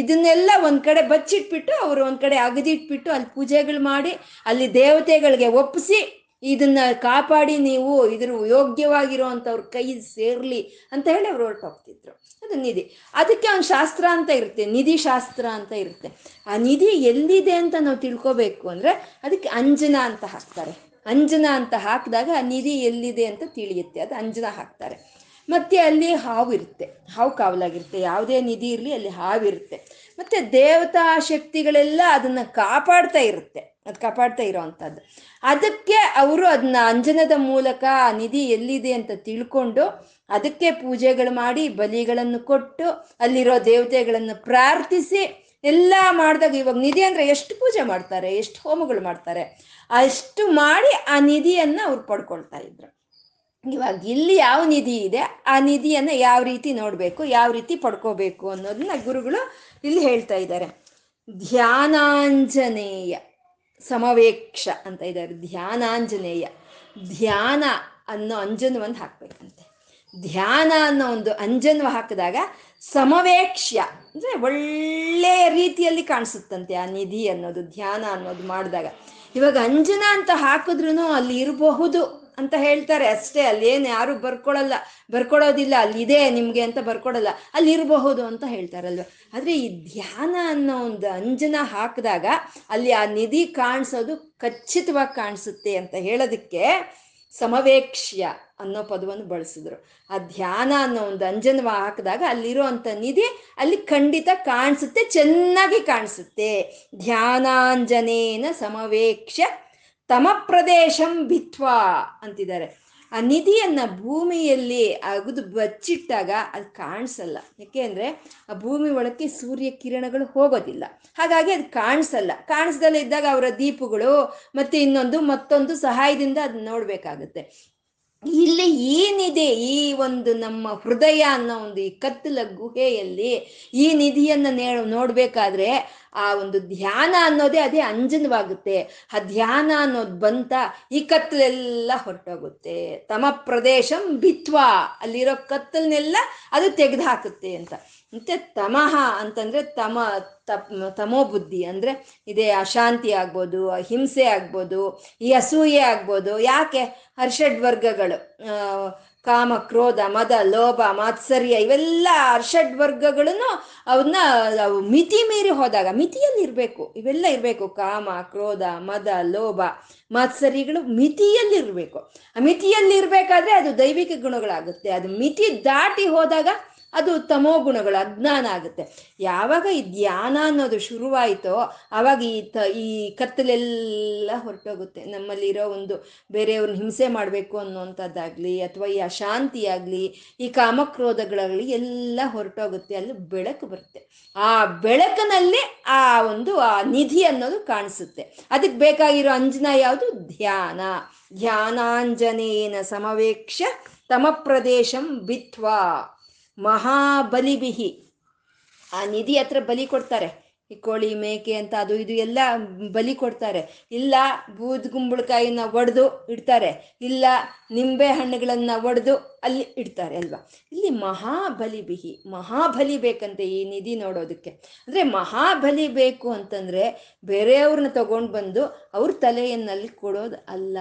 ಇದನ್ನೆಲ್ಲ ಒಂದು ಕಡೆ ಬಚ್ಚಿಟ್ಬಿಟ್ಟು, ಅವರು ಒಂದು ಕಡೆ ಅಗದಿಟ್ಬಿಟ್ಟು ಅಲ್ಲಿ ಪೂಜೆಗಳು ಮಾಡಿ, ಅಲ್ಲಿ ದೇವತೆಗಳಿಗೆ ಒಪ್ಪಿಸಿ ಇದನ್ನ ಕಾಪಾಡಿ ನೀವು ಇದ್ರ ಯೋಗ್ಯವಾಗಿರುವಂಥವ್ರ ಕೈ ಸೇರ್ಲಿ ಅಂತ ಹೇಳಿ ಅವ್ರು ಹೊರಟೋಗ್ತಿದ್ರು. ಅದು ನಿಧಿ. ಅದಕ್ಕೆ ಒಂದು ಶಾಸ್ತ್ರ ಅಂತ ಇರುತ್ತೆ, ನಿಧಿ ಶಾಸ್ತ್ರ ಅಂತ ಇರುತ್ತೆ. ಆ ನಿಧಿ ಎಲ್ಲಿದೆ ಅಂತ ನಾವು ತಿಳ್ಕೊಬೇಕು ಅಂದ್ರೆ ಅದಕ್ಕೆ ಅಂಜನ ಅಂತ ಹಾಕ್ತಾರೆ. ಅಂಜನ ಅಂತ ಹಾಕಿದಾಗ ಆ ನಿಧಿ ಎಲ್ಲಿದೆ ಅಂತ ತಿಳಿಯುತ್ತೆ. ಅದು ಅಂಜನ ಹಾಕ್ತಾರೆ. ಮತ್ತೆ ಅಲ್ಲಿ ಹಾವು ಇರುತ್ತೆ. ಹಾವು ಕಾವಲಾಗಿರುತ್ತೆ. ಯಾವುದೇ ನಿಧಿ ಇರಲಿ ಅಲ್ಲಿ ಹಾವಿರುತ್ತೆ ಮತ್ತೆ ದೇವತಾ ಶಕ್ತಿಗಳೆಲ್ಲ ಅದನ್ನ ಕಾಪಾಡ್ತಾ ಇರುತ್ತೆ. ಅದು ಕಾಪಾಡ್ತಾ ಇರೋವಂಥದ್ದು. ಅದಕ್ಕೆ ಅವರು ಅದನ್ನ ಅಂಜನದ ಮೂಲಕ ಆ ನಿಧಿ ಎಲ್ಲಿದೆ ಅಂತ ತಿಳ್ಕೊಂಡು ಅದಕ್ಕೆ ಪೂಜೆಗಳು ಮಾಡಿ ಬಲಿಗಳನ್ನು ಕೊಟ್ಟು ಅಲ್ಲಿರೋ ದೇವತೆಗಳನ್ನು ಪ್ರಾರ್ಥಿಸಿ ಎಲ್ಲ ಮಾಡಿದಾಗ ಇವಾಗ ನಿಧಿ ಅಂದರೆ ಎಷ್ಟು ಪೂಜೆ ಮಾಡ್ತಾರೆ? ಎಷ್ಟು ಹೋಮಗಳು ಮಾಡ್ತಾರೆ? ಅಷ್ಟು ಮಾಡಿ ಆ ನಿಧಿಯನ್ನು ಅವ್ರು ಪಡ್ಕೊಳ್ತಾ ಇದ್ರು. ಇವಾಗ ಇಲ್ಲಿ ಯಾವ ನಿಧಿ ಇದೆ, ಆ ನಿಧಿಯನ್ನು ಯಾವ ರೀತಿ ನೋಡಬೇಕು, ಯಾವ ರೀತಿ ಪಡ್ಕೋಬೇಕು ಅನ್ನೋದನ್ನ ಗುರುಗಳು ಇಲ್ಲಿ ಹೇಳ್ತಾ ಇದ್ದಾರೆ. ಧ್ಯಾನಾಂಜನೇಯ ಸಮವೇಕ್ಷ ಅಂತ ಇದ್ದಾರೆ. ಧ್ಯಾನಾಂಜನೇಯ. ಧ್ಯಾನ ಅನ್ನೋ ಅಂಜನವನ್ನು ಹಾಕ್ಬೇಕಂತೆ. ಧ್ಯಾನ ಅನ್ನೋ ಒಂದು ಅಂಜನ್ವ ಹಾಕಿದಾಗ ಸಮವೇಕ್ಷ್ಯ ಅಂದರೆ ಒಳ್ಳೆಯ ರೀತಿಯಲ್ಲಿ ಕಾಣಿಸುತ್ತಂತೆ ಆ ನಿಧಿ ಅನ್ನೋದು, ಧ್ಯಾನ ಅನ್ನೋದು ಮಾಡಿದಾಗ. ಇವಾಗ ಅಂಜನ ಅಂತ ಹಾಕಿದ್ರು ಅಲ್ಲಿ ಇರಬಹುದು. ಅಂತ ಹೇಳ್ತಾರೆ ಅಷ್ಟೇ, ಅಲ್ಲಿ ಏನು ಯಾರು ಬರ್ಕೊಳಲ್ಲ ಅಲ್ಲಿ ಇದೇ ನಿಮಗೆ ಅಂತ ಬರ್ಕೊಡಲ್ಲ, ಅಲ್ಲಿ ಇರಬಹುದು ಅಂತ ಹೇಳ್ತಾರಲ್ವ. ಆದರೆ ಈ ಧ್ಯಾನ ಅನ್ನೋ ಒಂದು ಅಂಜನ ಹಾಕಿದಾಗ ಅಲ್ಲಿ ಆ ನಿಧಿ ಕಾಣಿಸೋದು ಖಚಿತವಾಗಿ ಕಾಣಿಸುತ್ತೆ ಅಂತ ಹೇಳೋದಕ್ಕೆ ಸಮವೇಕ್ಷ್ಯ ಅನ್ನೋ ಪದವನ್ನು ಬಳಸಿದ್ರು. ಆ ಧ್ಯಾನ ಅನ್ನೋ ಒಂದು ಅಂಜನವ ಹಾಕಿದಾಗ ಅಲ್ಲಿರೋ ಅಂಥ ನಿಧಿ ಅಲ್ಲಿ ಖಂಡಿತ ಕಾಣಿಸುತ್ತೆ, ಚೆನ್ನಾಗಿ ಕಾಣಿಸುತ್ತೆ. ಧ್ಯಾನಾಂಜನೇನ ಸಮವೇಕ್ಷ್ಯ ತಮ ಪ್ರದೇಶಂ ಭಿತ್ವಾ ಅಂತಿದ್ದಾರೆ. ಆ ನಿಧಿಯನ್ನ ಭೂಮಿಯಲ್ಲಿ ಅಗದು ಬಚ್ಚಿಟ್ಟಾಗ ಅದು ಕಾಣಿಸಲ್ಲ. ಯಾಕೆ ಅಂದರೆ ಆ ಭೂಮಿ ಒಳಕ್ಕೆ ಸೂರ್ಯ ಕಿರಣಗಳು ಹೋಗೋದಿಲ್ಲ. ಹಾಗಾಗಿ ಅದು ಕಾಣಿಸಲ್ಲ. ಕಾಣಿಸ್ದಲ್ಲೇ ಇದ್ದಾಗ ಅವರ ದೀಪಗಳು ಮತ್ತೆ ಇನ್ನೊಂದು ಮತ್ತೊಂದು ಸಹಾಯದಿಂದ ಅದನ್ನ ನೋಡ್ಬೇಕಾಗತ್ತೆ. ಇಲ್ಲಿ ಏನಿದೆ ಈ ಒಂದು ನಮ್ಮ ಹೃದಯ ಅನ್ನೋ ಒಂದು ಈ ಕತ್ತಲ ಗುಹೆಯಲ್ಲಿ ಈ ನಿಧಿಯನ್ನ ನೇ ನೋಡ್ಬೇಕಾದ್ರೆ ಆ ಒಂದು ಧ್ಯಾನ ಅನ್ನೋದೇ ಅದೇ ಅಂಜನವಾಗುತ್ತೆ. ಆ ಧ್ಯಾನ ಅನ್ನೋದು ಬಂತ ಈ ಕತ್ತಲೆಲ್ಲ ಹೊರಟೋಗುತ್ತೆ. ತಮ ಪ್ರದೇಶಂ ಬಿತ್ವಾ ಅಲ್ಲಿರೋ ಕತ್ತಲನ್ನೆಲ್ಲ ಅದು ತೆಗೆದು ಹಾಕುತ್ತೆ ಅಂತ. ಮತ್ತೆ ತಮಹ ಅಂತಂದ್ರೆ ತಮ ತಮೋ ಬುದ್ಧಿ ಅಂದ್ರೆ ಇದೇ ಅಶಾಂತಿ ಆಗ್ಬೋದು ಹಿಂಸೆ ಆಗ್ಬೋದು, ಈ ಅಸೂಯೆ ಆಗ್ಬೋದು. ಯಾಕೆ? ಹರ್ಷಡ್ ವರ್ಗಗಳು. ಕಾಮ, ಕ್ರೋಧ, ಮದ, ಲೋಭ, ಮಾತ್ಸರ್ಯ ಇವೆಲ್ಲ ಅರ್ಷಡ್ ವರ್ಗಗಳನ್ನು ಅವನ್ನ ಮಿತಿ ಮೀರಿ ಹೋದಾಗ, ಮಿತಿಯಲ್ಲಿ ಇರಬೇಕು. ಇವೆಲ್ಲ ಇರಬೇಕು. ಕಾಮ, ಕ್ರೋಧ, ಮದ, ಲೋಭ, ಮಾತ್ಸರ್ಯಗಳು ಮಿತಿಯಲ್ಲಿ ಇರಬೇಕು. ಆ ಮಿತಿಯಲ್ಲಿ ಇರಬೇಕಾದ್ರೆ ಅದು ದೈವಿಕ ಗುಣಗಳಾಗುತ್ತೆ. ಅದು ಮಿತಿ ದಾಟಿ ಹೋದಾಗ ಅದು ತಮೋ ಗುಣಗಳು ಅಜ್ಞಾನ ಆಗುತ್ತೆ. ಯಾವಾಗ ಈ ಧ್ಯಾನ ಅನ್ನೋದು ಶುರುವಾಯಿತೋ ಆವಾಗ ಈ ತ, ಈ ಕತ್ತಲೆಲ್ಲ ಹೊರಟೋಗುತ್ತೆ. ನಮ್ಮಲ್ಲಿರೋ ಒಂದು ಬೇರೆಯವ್ರನ್ನ ಹಿಂಸೆ ಮಾಡಬೇಕು ಅನ್ನುವಂಥದ್ದಾಗಲಿ ಅಥವಾ ಈ ಅಶಾಂತಿ ಆಗಲಿ ಈ ಕಾಮಕ್ರೋಧಗಳಾಗಲಿ ಎಲ್ಲ ಹೊರಟೋಗುತ್ತೆ. ಅಲ್ಲಿ ಬೆಳಕು ಬರುತ್ತೆ. ಆ ಬೆಳಕಿನಲ್ಲಿ ಆ ಒಂದು, ಆ ನಿಧಿ ಅನ್ನೋದು ಕಾಣಿಸುತ್ತೆ. ಅದಕ್ಕೆ ಬೇಕಾಗಿರೋ ಅಂಜನ ಯಾವುದು? ಧ್ಯಾನ. ಧ್ಯಾನಾಂಜನೇನ ಸಮವೇಕ್ಷ ತಮ ಪ್ರದೇಶಂ ಬಿತ್ವಾ. ಮಹಾಬಲಿಬಿಹಿ. ಆ ನಿಧಿ ಹತ್ರ ಬಲಿ ಕೊಡ್ತಾರೆ. ಈ ಕೋಳಿ ಮೇಕೆ ಅಂತ ಅದು ಇದು ಎಲ್ಲ ಬಲಿ ಕೊಡ್ತಾರೆ. ಇಲ್ಲ ಬೂದ್ ಗುಂಬಳಕಾಯಿನ ಒಡೆದು ಇಡ್ತಾರೆ. ಇಲ್ಲ ನಿಂಬೆ ಹಣ್ಣುಗಳನ್ನ ಒಡೆದು ಅಲ್ಲಿ ಇಡ್ತಾರೆ ಅಲ್ವಾ? ಇಲ್ಲಿ ಮಹಾಬಲಿ ಬಿಹಿ ಮಹಾಬಲಿ ಬೇಕಂತೆ ಈ ನಿಧಿ ನೋಡೋದಕ್ಕೆ. ಅಂದರೆ ಮಹಾಬಲಿ ಬೇಕು ಅಂತಂದರೆ ಬೇರೆಯವ್ರನ್ನ ತಗೊಂಡು ಬಂದು ಅವ್ರ ತಲೆಯನ್ನಲ್ಲಿ ಕೊಡೋದು ಅಲ್ಲ.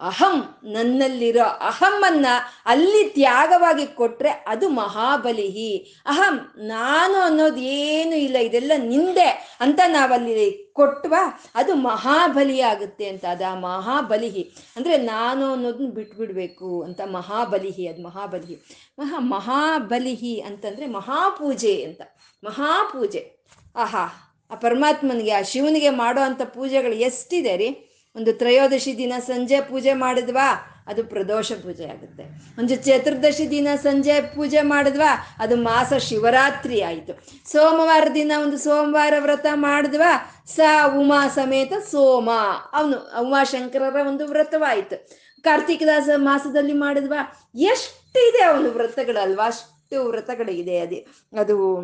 ಅಹಂ ನನ್ನಲ್ಲಿರೋ ಅಹಮ್ಮನ್ನ ಅಲ್ಲಿ ತ್ಯಾಗವಾಗಿ ಕೊಟ್ರೆ ಅದು ಮಹಾಬಲಿಹಿ. ಅಹಂ, ನಾನು ಅನ್ನೋದು ಏನು ಇಲ್ಲ, ಇದೆಲ್ಲ ನಿಂದೆ ಅಂತ ನಾವಲ್ಲಿ ಕೊಟ್ವಾ ಅದು ಮಹಾಬಲಿ ಆಗುತ್ತೆ ಅಂತ, ಅದ ಮಹಾಬಲಿಹಿ. ಅಂದರೆ ನಾನು ಅನ್ನೋದನ್ನ ಬಿಟ್ಬಿಡ್ಬೇಕು ಅಂತ ಮಹಾಬಲಿಹಿ, ಅದು ಮಹಾಬಲಿಹಿ. ಮಹಾ, ಮಹಾಬಲಿಹಿ ಅಂತಂದರೆ ಮಹಾಪೂಜೆ ಅಂತ, ಮಹಾಪೂಜೆ. ಆಹಾ, ಆ ಪರಮಾತ್ಮನಿಗೆ, ಆ ಶಿವನಿಗೆ ಮಾಡೋ ಅಂಥ ಪೂಜೆಗಳು ಎಷ್ಟಿದೆ ರೀ? ಒಂದು ತ್ರಯೋದಶಿ ದಿನ ಸಂಜೆ ಪೂಜೆ ಮಾಡಿದ್ವಾ, ಅದು ಪ್ರದೋಷ ಪೂಜೆ ಆಗುತ್ತೆ. ಒಂದು ಚತುರ್ದಶಿ ದಿನ ಸಂಜೆ ಪೂಜೆ ಮಾಡಿದ್ವಾ, ಅದು ಮಾಸ ಶಿವರಾತ್ರಿ ಆಯಿತು. ಸೋಮವಾರ ದಿನ ಒಂದು ಸೋಮವಾರ ವ್ರತ ಮಾಡಿದ್ವಾ, ಸ ಉಮಾ ಸಮೇತ ಸೋಮ. ಅವನು ಉಮಾಶಂಕರರ ಒಂದು ವ್ರತವಾಯಿತು. ಕಾರ್ತಿಕ ದಾಸ ಮಾಸದಲ್ಲಿ ಮಾಡಿದ್ವಾ, ಎಷ್ಟಿದೆ ಅವನು ವ್ರತಗಳಲ್ವಾ, ಅಷ್ಟು ವ್ರತಗಳಿದೆ ಅದೇ. ಅದು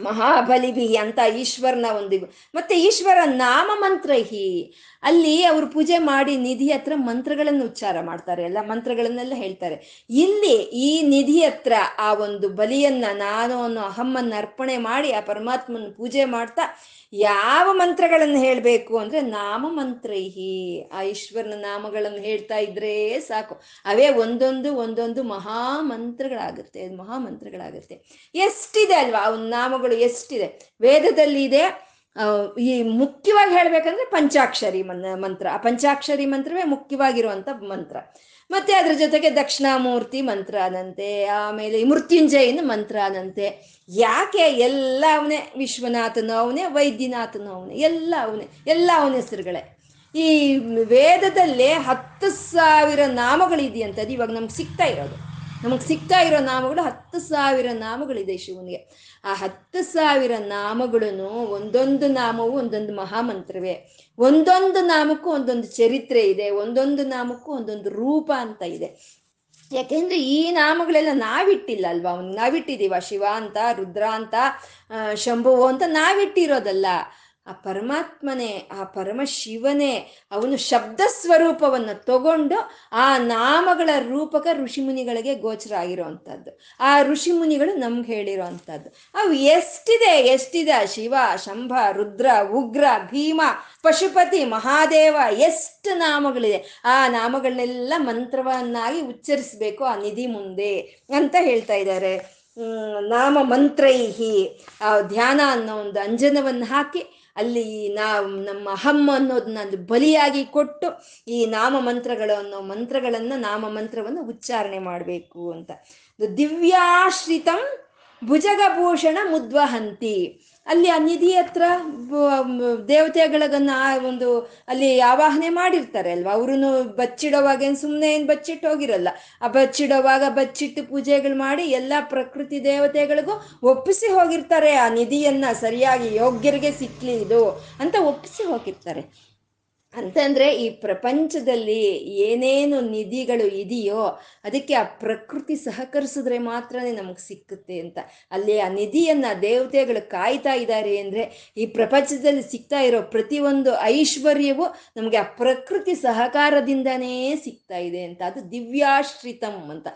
ಮಹಾಬಲಿಭಿ ಅಂತ ಈಶ್ವರನ ಒಂದು ಮತ್ತೆ ಈಶ್ವರ ನಾಮ ಮಂತ್ರಹಿ ಅಲ್ಲಿ ಅವರು ಪೂಜೆ ಮಾಡಿ ನಿಧಿ ಹತ್ರ ಮಂತ್ರಗಳನ್ನು ಉಚ್ಚಾರ ಮಾಡ್ತಾರೆ, ಎಲ್ಲ ಮಂತ್ರಗಳನ್ನೆಲ್ಲ ಹೇಳ್ತಾರೆ. ಇಲ್ಲಿ ಈ ನಿಧಿ ಹತ್ರ ಆ ಒಂದು ಬಲಿಯನ್ನ ನಾನು ಅನ್ನೋ ಅಹಮ್ಮನ್ನ ಅರ್ಪಣೆ ಮಾಡಿ ಆ ಪರಮಾತ್ಮನ ಪೂಜೆ ಮಾಡ್ತಾ ಯಾವ ಮಂತ್ರಗಳನ್ನು ಹೇಳಬೇಕು ಅಂದ್ರೆ ನಾಮ ಮಂತ್ರೈಹಿ ಆ ಈಶ್ವರನ ನಾಮಗಳನ್ನು ಹೇಳ್ತಾ ಇದ್ರೆ ಸಾಕು. ಅವೇ ಒಂದೊಂದು ಒಂದೊಂದು ಮಹಾ ಮಂತ್ರಗಳಾಗುತ್ತೆ ಮಹಾ ಮಂತ್ರಗಳಾಗುತ್ತೆ ಎಷ್ಟಿದೆ ಅಲ್ವಾ? ಅವನ ನಾಮಗಳು ಎಷ್ಟಿದೆ? ವೇದದಲ್ಲಿ ಇದೆ. ಈ ಮುಖ್ಯವಾಗಿ ಹೇಳ್ಬೇಕಂದ್ರೆ ಪಂಚಾಕ್ಷರಿ ಮಂತ್ರ. ಆ ಪಂಚಾಕ್ಷರಿ ಮಂತ್ರವೇ ಮುಖ್ಯವಾಗಿರುವಂತ ಮಂತ್ರ. ಮತ್ತೆ ಅದ್ರ ಜೊತೆಗೆ ದಕ್ಷಿಣಾಮೂರ್ತಿ ಮಂತ್ರ ಅದಂತೆ ಆಮೇಲೆ ಮೃತ್ಯುಂಜಯನ ಮಂತ್ರ ಅದಂತೆ ಯಾಕೆ ಎಲ್ಲ ಅವನೇ ವಿಶ್ವನಾಥನು ಅವನೇ, ವೈದ್ಯನಾಥನು ಅವನೇ ಎಲ್ಲ ಅವನೇ ಎಲ್ಲ ಅವನ ಹೆಸರುಗಳೇ. ಈ ವೇದದಲ್ಲೇ ಹತ್ತು ಸಾವಿರ ನಾಮಗಳಿದೆಯಂತದ್ದು ಇವಾಗ ನಮ್ಗೆ ಸಿಗ್ತಾ ಇರೋದು. ನಮಗೆ ಸಿಗ್ತಾ ಇರೋ ನಾಮಗಳು ಹತ್ತು ಸಾವಿರ ನಾಮಗಳಿದೆ ಶಿವನಿಗೆ. ಆ ಹತ್ತು ಸಾವಿರ ನಾಮಗಳನ್ನು ಒಂದೊಂದು ನಾಮವು ಒಂದೊಂದು ಮಹಾಮಂತ್ರವೇ. ಒಂದೊಂದು ನಾಮಕ್ಕೂ ಒಂದೊಂದು ಚರಿತ್ರೆ ಇದೆ, ಒಂದೊಂದು ನಾಮಕ್ಕೂ ಒಂದೊಂದು ರೂಪ ಅಂತ ಇದೆ. ಯಾಕೆಂದ್ರೆ ಈ ನಾಮಗಳೆಲ್ಲ ನಾವಿಟ್ಟಿಲ್ಲ ಅಲ್ವಾ? ಅವ್ನು ನಾವಿಟ್ಟಿದೀವ ಶಿವ ಅಂತ, ರುದ್ರ ಅಂತ ಶಂಭುವು ಅಂತ ನಾವಿಟ್ಟಿರೋದಲ್ಲ. ಆ ಪರಮಾತ್ಮನೇ, ಆ ಪರಮಶಿವನೇ, ಅವನು ಶಬ್ದ ಸ್ವರೂಪವನ್ನು ತಗೊಂಡು ಆ ನಾಮಗಳ ರೂಪಕ ಋಷಿಮುನಿಗಳಿಗೆ ಗೋಚರ ಆಗಿರುವಂಥದ್ದು. ಆ ಋಷಿಮುನಿಗಳು ನಮ್ಗೆ ಹೇಳಿರೋ ಅಂಥದ್ದು ಅವು ಎಷ್ಟಿದೆ ಎಷ್ಟಿದೆ? ಶಿವ, ಶಂಭ, ರುದ್ರ, ಉಗ್ರ, ಭೀಮ, ಪಶುಪತಿ, ಮಹಾದೇವ, ಎಷ್ಟು ನಾಮಗಳಿದೆ? ಆ ನಾಮಗಳನ್ನೆಲ್ಲ ಮಂತ್ರವನ್ನಾಗಿ ಉಚ್ಚರಿಸಬೇಕು ಆ ನಿಧಿ ಮುಂದೆ ಅಂತ ಹೇಳ್ತಾ ಇದ್ದಾರೆ. ನಾಮ ಮಂತ್ರೈಹಿ, ಆ ಧ್ಯಾನ ಅನ್ನೋ ಒಂದು ಅಂಜನವನ್ನು ಹಾಕಿ ಅಲ್ಲಿ ನಾವು ನಮ್ಮ ಅಹಂ ಅನ್ನೋದನ್ನ ಬಲಿಯಾಗಿ ಕೊಟ್ಟು ಈ ನಾಮ ಮಂತ್ರಗಳು ಅನ್ನೋ ಮಂತ್ರಗಳನ್ನ ನಾಮ ಮಂತ್ರವನ್ನು ಉಚ್ಚಾರಣೆ ಮಾಡಬೇಕು ಅಂತ. ದಿವ್ಯಾಶ್ರಿತಂ ಭುಜಗಭೂಷಣ ಮುದ್ವಹಂತಿ. ಅಲ್ಲಿ ಆ ನಿಧಿ ಹತ್ರ ದೇವತೆಗಳನ್ನ ಒಂದು, ಅಲ್ಲಿ ಆವಾಹನೆ ಮಾಡಿರ್ತಾರೆ ಅಲ್ವಾ? ಅವ್ರೂ ಬಚ್ಚಿಡೋವಾಗ ಏನು ಸುಮ್ಮನೆ ಏನು ಬಚ್ಚಿಟ್ಟು ಹೋಗಿರಲ್ಲ. ಆ ಬಚ್ಚಿಡೋವಾಗ ಬಚ್ಚಿಟ್ಟು ಪೂಜೆಗಳು ಮಾಡಿ ಎಲ್ಲ ಪ್ರಕೃತಿ ದೇವತೆಗಳಿಗೂ ಒಪ್ಪಿಸಿ ಹೋಗಿರ್ತಾರೆ. ಆ ನಿಧಿಯನ್ನ ಸರಿಯಾಗಿ ಯೋಗ್ಯರಿಗೆ ಸಿಕ್ಲಿ ಇದು ಅಂತ ಒಪ್ಪಿಸಿ ಹೋಗಿರ್ತಾರೆ. ಅಂತಂದ್ರೆ ಈ ಪ್ರಪಂಚದಲ್ಲಿ ಏನೇನು ನಿಧಿಗಳು ಇದೆಯೋ ಅದಕ್ಕೆ ಆ ಪ್ರಕೃತಿ ಸಹಕರಿಸಿದ್ರೆ ಮಾತ್ರನೇ ನಮಗೆ ಸಿಕ್ಕುತ್ತೆ ಅಂತ. ಅಲ್ಲಿ ಆ ನಿಧಿಯನ್ನ ದೇವತೆಗಳು ಕಾಯ್ತಾ ಇದ್ದಾರೆ ಅಂದ್ರೆ ಈ ಪ್ರಪಂಚದಲ್ಲಿ ಸಿಗ್ತಾ ಇರೋ ಪ್ರತಿಯೊಂದು ಐಶ್ವರ್ಯವು ನಮಗೆ ಆ ಪ್ರಕೃತಿ ಸಹಕಾರದಿಂದನೇ ಸಿಗ್ತಾ ಇದೆ ಅಂತ. ಅದು ದಿವ್ಯಾಶ್ರಿತಂ ಅಂತ.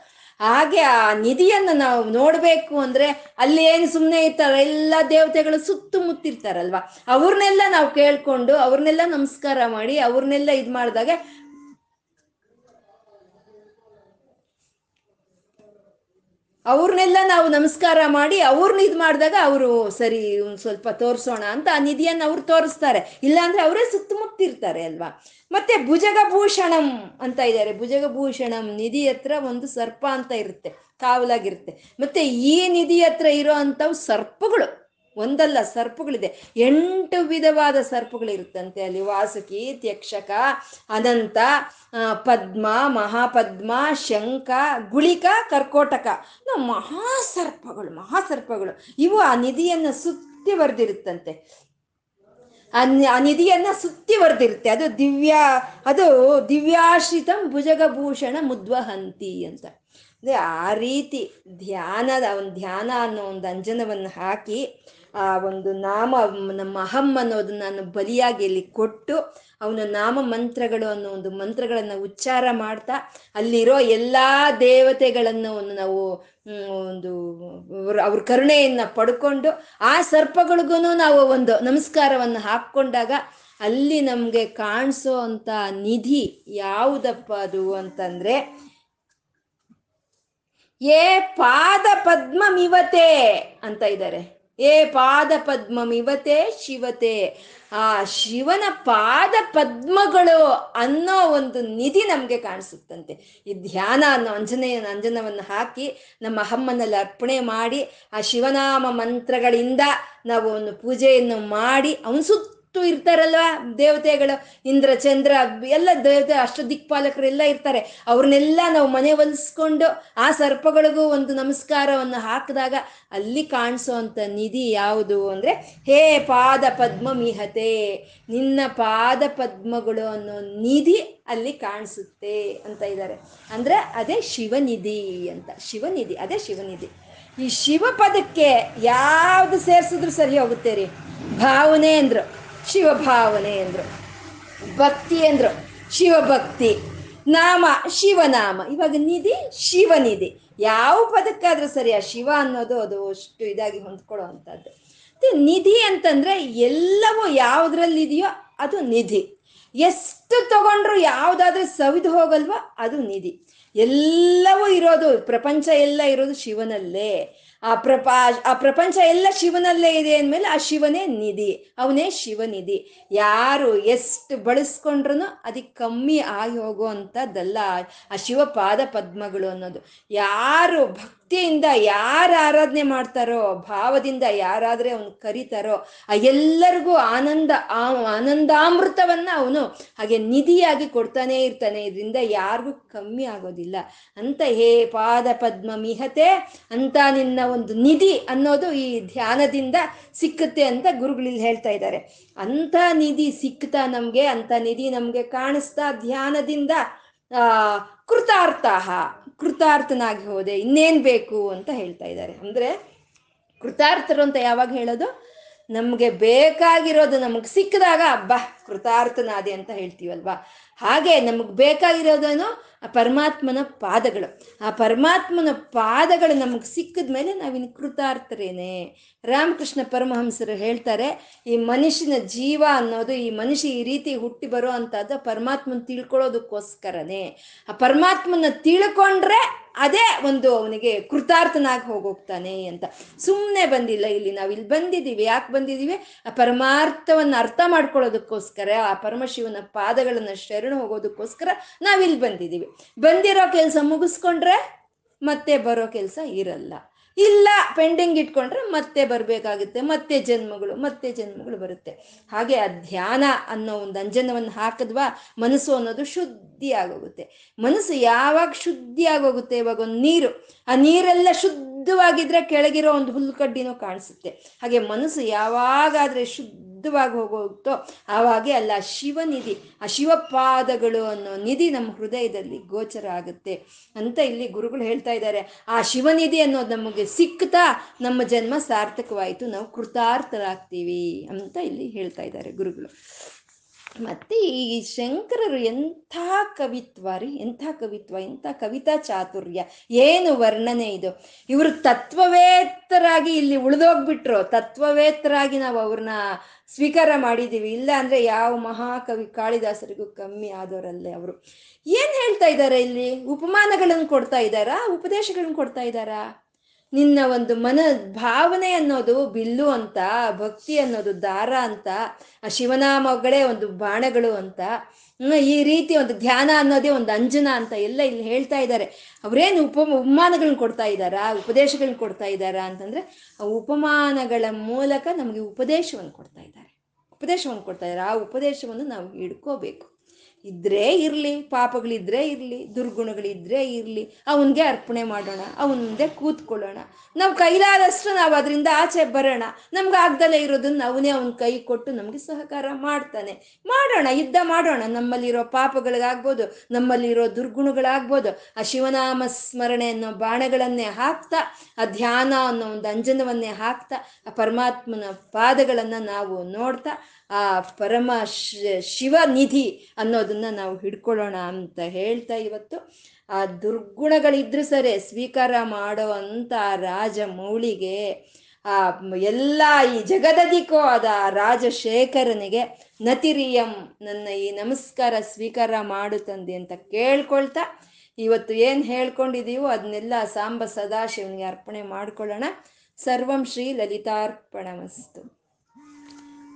ಹಾಗೆ ಆ ನಿಧಿಯನ್ನು ನಾವು ನೋಡಬೇಕು ಅಂದ್ರೆ ಅಲ್ಲಿ ಏನು ಸುಮ್ಮನೆ ಇರ್ತಾರೆ ಎಲ್ಲ ದೇವತೆಗಳು ಸುತ್ತಮುತ್ತಿರ್ತಾರಲ್ವಾ? ಅವ್ರನ್ನೆಲ್ಲ ನಾವು ಕೇಳ್ಕೊಂಡು ಅವ್ರನ್ನೆಲ್ಲ ನಮಸ್ಕಾರ ಮಾಡಿ ಅವ್ರನ್ನೆಲ್ಲ ಇದು ಮಾಡಿದಾಗ ಅವ್ರನ್ನೆಲ್ಲ ನಾವು ನಮಸ್ಕಾರ ಮಾಡಿ ಅವ್ರನ್ನ ಇದು ಮಾಡಿದಾಗ ಅವರು ಸರಿ ಒಂದು ಸ್ವಲ್ಪ ತೋರಿಸೋಣ ಅಂತ ಆ ನಿಧಿಯನ್ನು ಅವ್ರು ತೋರಿಸ್ತಾರೆ. ಇಲ್ಲಾಂದ್ರೆ ಅವರೇ ಸುತ್ತಮುತ್ತಿರ್ತಾರೆ ಅಲ್ವಾ? ಮತ್ತೆ ಭುಜಗಭೂಷಣಂ ಅಂತ ಇದ್ದಾರೆ ಭುಜಗಭೂಷಣಂ ನಿಧಿ ಹತ್ರ ಒಂದು ಸರ್ಪ ಅಂತ ಇರುತ್ತೆ. ಕಾವಲಾಗಿರುತ್ತೆ. ಮತ್ತೆ ಈ ನಿಧಿ ಹತ್ರ ಇರೋ ಅಂಥವು ಸರ್ಪಗಳು. ಒಂದಲ್ಲ ಸರ್ಪಗಳಿದೆ. ಎಂಟು ವಿಧವಾದ ಸರ್ಪಗಳಿರುತ್ತಂತೆ ಅಲ್ಲಿ. ವಾಸುಕಿ, ತ್ಯಕ್ಷಕ, ಅನಂತ ಪದ್ಮ, ಮಹಾಪದ್ಮ, ಶಂಖ, ಗುಳಿಕ, ಕರ್ಕೋಟಕ. ನಾವು ಮಹಾಸರ್ಪಗಳು ಮಹಾಸರ್ಪಗಳು. ಇವು ಆ ನಿಧಿಯನ್ನು ಸುತ್ತಿ ಬರೆದಿರುತ್ತಂತೆ. ಆ ನಿಧಿಯನ್ನ ಸುತ್ತಿ ಬರೆದಿರುತ್ತೆ. ಅದು ದಿವ್ಯ, ಅದು ದಿವ್ಯಾಶ್ರಿತಂ ಭುಜಗಭೂಷಣ ಮುದ್ವಹಂತಿ ಅಂತ. ಅಂದ್ರೆ ಆ ರೀತಿ ಧ್ಯಾನದ, ಒಂದು ಧ್ಯಾನ ಅನ್ನೋ ಒಂದು ಅಂಜನವನ್ನು ಹಾಕಿ ಆ, ಒಂದು ನಾಮ, ನಮ್ಮ ಅಹಂ ಅನ್ನೋದನ್ನ ನಾನು ಬಲಿಯಾಗಿ ಇಲ್ಲಿ ಕೊಟ್ಟು ಅವನ ನಾಮ ಮಂತ್ರಗಳು ಅನ್ನೋ ಒಂದು ಮಂತ್ರಗಳನ್ನು ಉಚ್ಚಾರ ಮಾಡ್ತಾ ಅಲ್ಲಿರೋ ಎಲ್ಲಾ ದೇವತೆಗಳನ್ನು ಒಂದು ನಾವು ಒಂದು ಅವ್ರ ಕರುಣೆಯನ್ನು ಪಡ್ಕೊಂಡು ಆ ಸರ್ಪಗಳಿಗೂ ನಾವು ಒಂದು ನಮಸ್ಕಾರವನ್ನು ಹಾಕ್ಕೊಂಡಾಗ ಅಲ್ಲಿ ನಮಗೆ ಕಾಣಿಸೋ ಅಂತ ನಿಧಿ ಯಾವುದಪ್ಪ ಅದು ಅಂತಂದ್ರೆ, ಏ ಪಾದ ಪದ್ಮಮಿವತೆ ಅಂತ ಇದ್ದಾರೆ ಏ ಪಾದ ಪದ್ಮಮಿವತೆ ಶಿವತೆ. ಆ ಶಿವನ ಪಾದ ಪದ್ಮಗಳು ಅನ್ನೋ ಒಂದು ನಿಧಿ ನಮಗೆ ಕಾಣಿಸುತ್ತಂತೆ. ಈ ಧ್ಯಾನ ಅನ್ನೋ ಅಂಜನೆಯ ಅಂಜನವನ್ನು ಹಾಕಿ ನಮ್ಮ ಅಹಮ್ಮನಲ್ಲಿ ಅರ್ಪಣೆ ಮಾಡಿ, ಆ ಶಿವನಾಮ ಮಂತ್ರಗಳಿಂದ ನಾವು ಒಂದು ಪೂಜೆಯನ್ನು ಮಾಡಿ, ಅವನ್ ಸುತ್ತ ಇರ್ತಾರಲ್ವಾ ದೇವತೆಗಳು? ಇಂದ್ರ, ಚಂದ್ರ, ಎಲ್ಲ ದೇವತೆ, ಅಷ್ಟ ದಿಕ್ಪಾಲಕರೆಲ್ಲ ಇರ್ತಾರೆ. ಅವ್ರನ್ನೆಲ್ಲ ನಾವು ಮನೆ ಒಲಿಸ್ಕೊಂಡು ಆ ಸರ್ಪಗಳಿಗೂ ಒಂದು ನಮಸ್ಕಾರವನ್ನು ಹಾಕಿದಾಗ ಅಲ್ಲಿ ಕಾಣಿಸೋ ಅಂತ ನಿಧಿ ಯಾವುದು ಅಂದ್ರೆ, ಹೇ ಪಾದ ಪದ್ಮ ಮಿಹತೆ ನಿನ್ನ ಪಾದ ಪದ್ಮಗಳು ಅನ್ನೋ ನಿಧಿ ಅಲ್ಲಿ ಕಾಣಿಸುತ್ತೆ ಅಂತ ಇದ್ದಾರೆ. ಅಂದ್ರೆ ಅದೇ ಶಿವನಿಧಿ ಅಂತ, ಶಿವನಿಧಿ, ಅದೇ ಶಿವನಿಧಿ. ಈ ಶಿವ ಪದಕ್ಕೆ ಯಾವ್ದು ಸೇರ್ಸಿದ್ರು ಸರಿ ಹೋಗುತ್ತೆ ರೀ? ಭಾವನೆ ಅಂದ್ರು. ಶಿವಭಾವನೆ ಅಂದರು. ಭಕ್ತಿ ಅಂದರು. ಶಿವಭಕ್ತಿ. ನಾಮ, ಶಿವನಾಮ. ಇವಾಗ ನಿಧಿ, ಶಿವನಿಧಿ. ಯಾವ ಪದಕ್ಕಾದರೂ ಸರಿ ಆ ಶಿವ ಅನ್ನೋದು ಅದು ಅಷ್ಟು ಇದಾಗಿ ಹೊಂದ್ಕೊಳ್ಳೋ ಅಂಥದ್ದು ನಿಧಿ ಅಂತಂದರೆ ಎಲ್ಲವೂ ಯಾವುದ್ರಲ್ಲಿದೆಯೋ ಅದು ನಿಧಿ. ಎಷ್ಟು ತಗೊಂಡ್ರು ಯಾವುದಾದ್ರೂ ಸವಿದು ಹೋಗಲ್ವ ಅದು ನಿಧಿ. ಎಲ್ಲವೂ ಇರೋದು ಪ್ರಪಂಚ ಎಲ್ಲ ಇರೋದು ಶಿವನಲ್ಲೇ. ಆ ಪ್ರಪ, ಆ ಪ್ರಪಂಚ ಎಲ್ಲ ಶಿವನಲ್ಲೇ ಇದೆ ಅಂದಮೇಲೆ ಆ ಶಿವನೇ ನಿಧಿ, ಅವನೇ ಶಿವನಿಧಿ. ಯಾರು ಎಷ್ಟು ಬಳಸ್ಕೊಂಡ್ರು ಅದಕ್ಕೆ ಕಮ್ಮಿ ಆಗಿ ಹೋಗುವಂಥದ್ದಲ್ಲ ಆ ಶಿವ ಪಾದ ಪದ್ಮಗಳು ಅನ್ನೋದು. ಯಾರು ಭಕ್ತಿಯಿಂದ ಯಾರು ಆರಾಧನೆ ಮಾಡ್ತಾರೋ, ಭಾವದಿಂದ ಯಾರಾದ್ರೆ ಅವನು ಕರೀತಾರೋ, ಆ ಎಲ್ಲರಿಗೂ ಆನಂದ, ಆ ಆನಂದಾಮೃತವನ್ನ ಅವನು ಹಾಗೆ ನಿಧಿಯಾಗಿ ಕೊಡ್ತಾನೆ ಇರ್ತಾನೆ. ಇದರಿಂದ ಯಾರಿಗೂ ಕಮ್ಮಿ ಆಗೋದಿಲ್ಲ. ಅಂತ ಹೇ ಪಾದ ಪದ್ಮ ಮಿಹತೆ, ಅಂತ ನಿನ್ನ ಒಂದು ನಿಧಿ ಅನ್ನೋದು ಈ ಧ್ಯಾನದಿಂದ ಸಿಕ್ಕುತ್ತೆ ಅಂತ ಗುರುಗಳಲ್ಲಿ ಹೇಳ್ತಾ ಇದ್ದಾರೆ. ಅಂತ ನಿಧಿ ಸಿಕ್ತಾ ನಮ್ಗೆ, ಅಂತ ನಿಧಿ ನಮ್ಗೆ ಕಾಣಿಸ್ತಾ ಧ್ಯಾನದಿಂದ ಕೃತಾರ್ಥ. ಕೃತಾರ್ಥನಾಗಿ ಹೋದೆ, ಇನ್ನೇನ್ ಬೇಕು ಅಂತ ಹೇಳ್ತಾ ಇದ್ದಾರೆ. ಅಂದ್ರೆ ಕೃತಾರ್ಥರು ಅಂತ ಯಾವಾಗ ಹೇಳೋದು? ನಮಗೆ ಬೇಕಾಗಿರೋದು ನಮಗೆ ಸಿಕ್ಕಿದಾಗ ಹಬ್ಬ ಕೃತಾರ್ಥನಾದೆ ಅಂತ ಹೇಳ್ತೀವಲ್ವಾ? ಹಾಗೆ ನಮಗೆ ಬೇಕಾಗಿರೋದೇನು ಆ ಪರಮಾತ್ಮನ ಪಾದಗಳು. ಆ ಪರಮಾತ್ಮನ ಪಾದಗಳು ನಮಗೆ ಸಿಕ್ಕಿದ ಮೇಲೆ ನಾವಿನ್ನು ಕೃತಾರ್ಥರೇನೆ. ರಾಮಕೃಷ್ಣ ಪರಮಹಂಸರು ಹೇಳ್ತಾರೆ, ಈ ಮನುಷ್ಯನ ಜೀವ ಅನ್ನೋದು, ಈ ಮನುಷ್ಯ ಈ ರೀತಿ ಹುಟ್ಟಿ ಬರೋ ಅಂತದ್ದು ಪರಮಾತ್ಮನ ತಿಳ್ಕೊಳ್ಳೋದಕ್ಕೋಸ್ಕರನೇ. ಆ ಪರಮಾತ್ಮನ ತಿಳ್ಕೊಂಡ್ರೆ ಅದೇ ಒಂದು ಅವನಿಗೆ ಕೃತಾರ್ಥನಾಗಿ ಹೋಗೋಗ್ತಾನೆ ಅಂತ. ಸುಮ್ಮನೆ ಬಂದಿಲ್ಲ ಇಲ್ಲಿ ನಾವು ಇಲ್ಲಿ ಬಂದಿದ್ದೀವಿ, ಯಾಕೆ ಬಂದಿದ್ದೀವಿ? ಆ ಪರಮಾರ್ಥವನ್ನು ಅರ್ಥ ಮಾಡ್ಕೊಳ್ಳೋದಕ್ಕೋಸ್ಕರ, ಆ ಪರಮಶಿವನ ಪಾದಗಳನ್ನು ಶರಣ ಹೋಗೋದಕ್ಕೋಸ್ಕರ ನಾವಿಲ್ಲಿ ಬಂದಿದ್ದೀವಿ. ಬಂದಿರೋ ಕೆಲಸ ಮುಗಿಸ್ಕೊಂಡ್ರೆ ಮತ್ತೆ ಬರೋ ಕೆಲಸ ಇರಲ್ಲ. ಇಲ್ಲ ಪೆಂಡಿಂಗ್ ಇಟ್ಕೊಂಡ್ರೆ ಮತ್ತೆ ಬರಬೇಕಾಗುತ್ತೆ, ಮತ್ತೆ ಜನ್ಮಗಳು ಮತ್ತೆ ಜನ್ಮಗಳು ಬರುತ್ತೆ. ಹಾಗೆ ಆ ಧ್ಯಾನ ಅನ್ನೋ ಒಂದು ಅಂಜನವನ್ನು ಹಾಕಿದ್ವಾ ಮನಸ್ಸು ಅನ್ನೋದು ಶುದ್ಧಿ ಆಗೋಗುತ್ತೆ ಮನಸ್ಸು ಯಾವಾಗ ಶುದ್ಧಿ ಆಗೋಗುತ್ತೆ ಇವಾಗ ಒಂದು ನೀರು. ಆ ನೀರೆಲ್ಲ ಶುದ್ಧವಾಗಿದ್ರೆ ಕೆಳಗಿರೋ ಒಂದು ಹುಲ್ಲು ಕಡ್ಡಿನೂ ಕಾಣಿಸುತ್ತೆ. ಹಾಗೆ ಮನಸ್ಸು ಯಾವಾಗಾದ್ರೆ ಶುದ್ಧ ಶುದ್ಧವಾಗಿ ಹೋಗೋಗ್ತೋ ಆವಾಗೆ ಅಲ್ಲ ಶಿವನಿಧಿ, ಆ ಶಿವಪಾದಗಳು ಅನ್ನೋ ನಿಧಿ ನಮ್ಮ ಹೃದಯದಲ್ಲಿ ಗೋಚರ ಆಗುತ್ತೆ ಅಂತ ಇಲ್ಲಿ ಗುರುಗಳು ಹೇಳ್ತಾ ಇದ್ದಾರೆ. ಆ ಶಿವನಿಧಿ ಅನ್ನೋದು ನಮಗೆ ಸಿಕ್ತಾ ನಮ್ಮ ಜನ್ಮ ಸಾರ್ಥಕವಾಯಿತು, ನಾವು ಕೃತಾರ್ಥರಾಗ್ತೀವಿ ಅಂತ ಇಲ್ಲಿ ಹೇಳ್ತಾ ಇದ್ದಾರೆ ಗುರುಗಳು. ಮತ್ತೆ ಈ ಶಂಕರರು ಎಂಥ ಕವಿತ್ವ ರೀ ಎಂಥ ಕವಿತ್ವ, ಎಂಥ ಕವಿತಾ ಚಾತುರ್ಯ, ಏನು ವರ್ಣನೆ ಇದು? ಇವರು ತತ್ವವೇತ್ತರಾಗಿ ಇಲ್ಲಿ ಉಳಿದೋಗ್ಬಿಟ್ರು, ತತ್ವವೇತ್ತರಾಗಿ ನಾವು ಅವ್ರನ್ನ ಸ್ವೀಕಾರ ಮಾಡಿದ್ದೀವಿ. ಇಲ್ಲ ಅಂದ್ರೆ ಯಾವ ಮಹಾಕವಿ ಕಾಳಿದಾಸರಿಗೂ ಕಮ್ಮಿ ಆದವರಲ್ಲೇ ಅವರು. ಏನು ಹೇಳ್ತಾ ಇದ್ದಾರೆ ಇಲ್ಲಿ? ಉಪಮಾನಗಳನ್ನು ಕೊಡ್ತಾ ಇದ್ದಾರಾ? ಉಪದೇಶಗಳನ್ನು ಕೊಡ್ತಾ ಇದ್ದಾರಾ? ನಿನ್ನ ಒಂದು ಮನ ಭಾವನೆ ಅನ್ನೋದು ಬಿಲ್ಲು ಅಂತ, ಭಕ್ತಿ ಅನ್ನೋದು ದಾರ ಅಂತ, ಆ ಶಿವನಾಮಗಳೇ ಒಂದು ಬಾಣಗಳು ಅಂತ ಈ ರೀತಿ ಒಂದು ಧ್ಯಾನ ಅನ್ನೋದೇ ಒಂದು ಅಂಜನ ಅಂತ ಎಲ್ಲ ಇಲ್ಲಿ ಹೇಳ್ತಾ ಇದ್ದಾರೆ. ಅವರೇನು ಉಪ ಉಪಮಾನಗಳನ್ನ ಕೊಡ್ತಾ ಇದ್ದಾರಾ? ಉಪದೇಶಗಳನ್ನ ಕೊಡ್ತಾ ಇದ್ದಾರಾ ಅಂತಂದ್ರೆ ಆ ಉಪಮಾನಗಳ ಮೂಲಕ ನಮಗೆ ಉಪದೇಶವನ್ನು ಕೊಡ್ತಾ ಇದ್ದಾರೆ. ಉಪದೇಶವನ್ನು ಕೊಡ್ತಾ ಇದ್ದಾರೆ. ಆ ಉಪದೇಶವನ್ನು ನಾವು ಹಿಡ್ಕೋಬೇಕು. ಇದ್ರೇ ಇರ್ಲಿ, ಪಾಪಗಳಿದ್ರೆ ಇರ್ಲಿ, ದುರ್ಗುಣಗಳಿದ್ರೆ ಇರ್ಲಿ, ಅವನಿಗೆ ಅರ್ಪಣೆ ಮಾಡೋಣ, ಅವನ ಮುಂದೆ ಕೂತ್ಕೊಳ್ಳೋಣ. ನಾವು ಕೈಲಾದಷ್ಟು ನಾವು ಅದರಿಂದ ಆಚೆ ಬರೋಣ. ನಮ್ಗೆ ಆಗ್ದಲೇ ಇರೋದನ್ನ ಅವನೇ ಅವನ ಕೈ ಕೊಟ್ಟು ನಮಗೆ ಸಹಕಾರ ಮಾಡ್ತಾನೆ. ಮಾಡೋಣ, ಯುದ್ಧ ಮಾಡೋಣ. ನಮ್ಮಲ್ಲಿರೋ ಪಾಪಗಳಿಗಾಗ್ಬೋದು, ನಮ್ಮಲ್ಲಿರೋ ದುರ್ಗುಣಗಳಾಗ್ಬೋದು. ಆ ಶಿವನಾಮ ಸ್ಮರಣೆ ಅನ್ನೋ ಬಾಣಗಳನ್ನೇ ಹಾಕ್ತಾ, ಆ ಧ್ಯಾನ ಅನ್ನೋ ಒಂದು ಅಂಜನವನ್ನೇ ಹಾಕ್ತಾ, ಆ ಪರಮಾತ್ಮನ ಪಾದಗಳನ್ನು ನಾವು ನೋಡ್ತಾ ಆ ಪರಮ ಶಿವ ಶಿವನಿಧಿ ಅನ್ನೋದನ್ನ ನಾವು ಹಿಡ್ಕೊಳ್ಳೋಣ ಅಂತ ಹೇಳ್ತಾ ಇವತ್ತು. ಆ ದುರ್ಗುಣಗಳಿದ್ರು ಸರಿ, ಸ್ವೀಕಾರ ಮಾಡೋ ಅಂತ ರಾಜ ಮೌಳಿಗೆ ಆ ಎಲ್ಲ ಈ ಜಗದದಿಕೋ ಆದ ರಾಜಶೇಖರನಿಗೆ, ನತಿರಿಯಂ ನನ್ನ ಈ ನಮಸ್ಕಾರ ಸ್ವೀಕಾರ ಮಾಡು ತಂದೆ ಅಂತ ಕೇಳ್ಕೊಳ್ತಾ, ಇವತ್ತು ಏನು ಹೇಳ್ಕೊಂಡಿದೀವೋ ಅದನ್ನೆಲ್ಲ ಸಾಂಬ ಸದಾಶಿವನಿಗೆ ಅರ್ಪಣೆ ಮಾಡ್ಕೊಳ್ಳೋಣ. ಸರ್ವಂ ಶ್ರೀ ಲಲಿತಾರ್ಪಣಮಸ್ತು.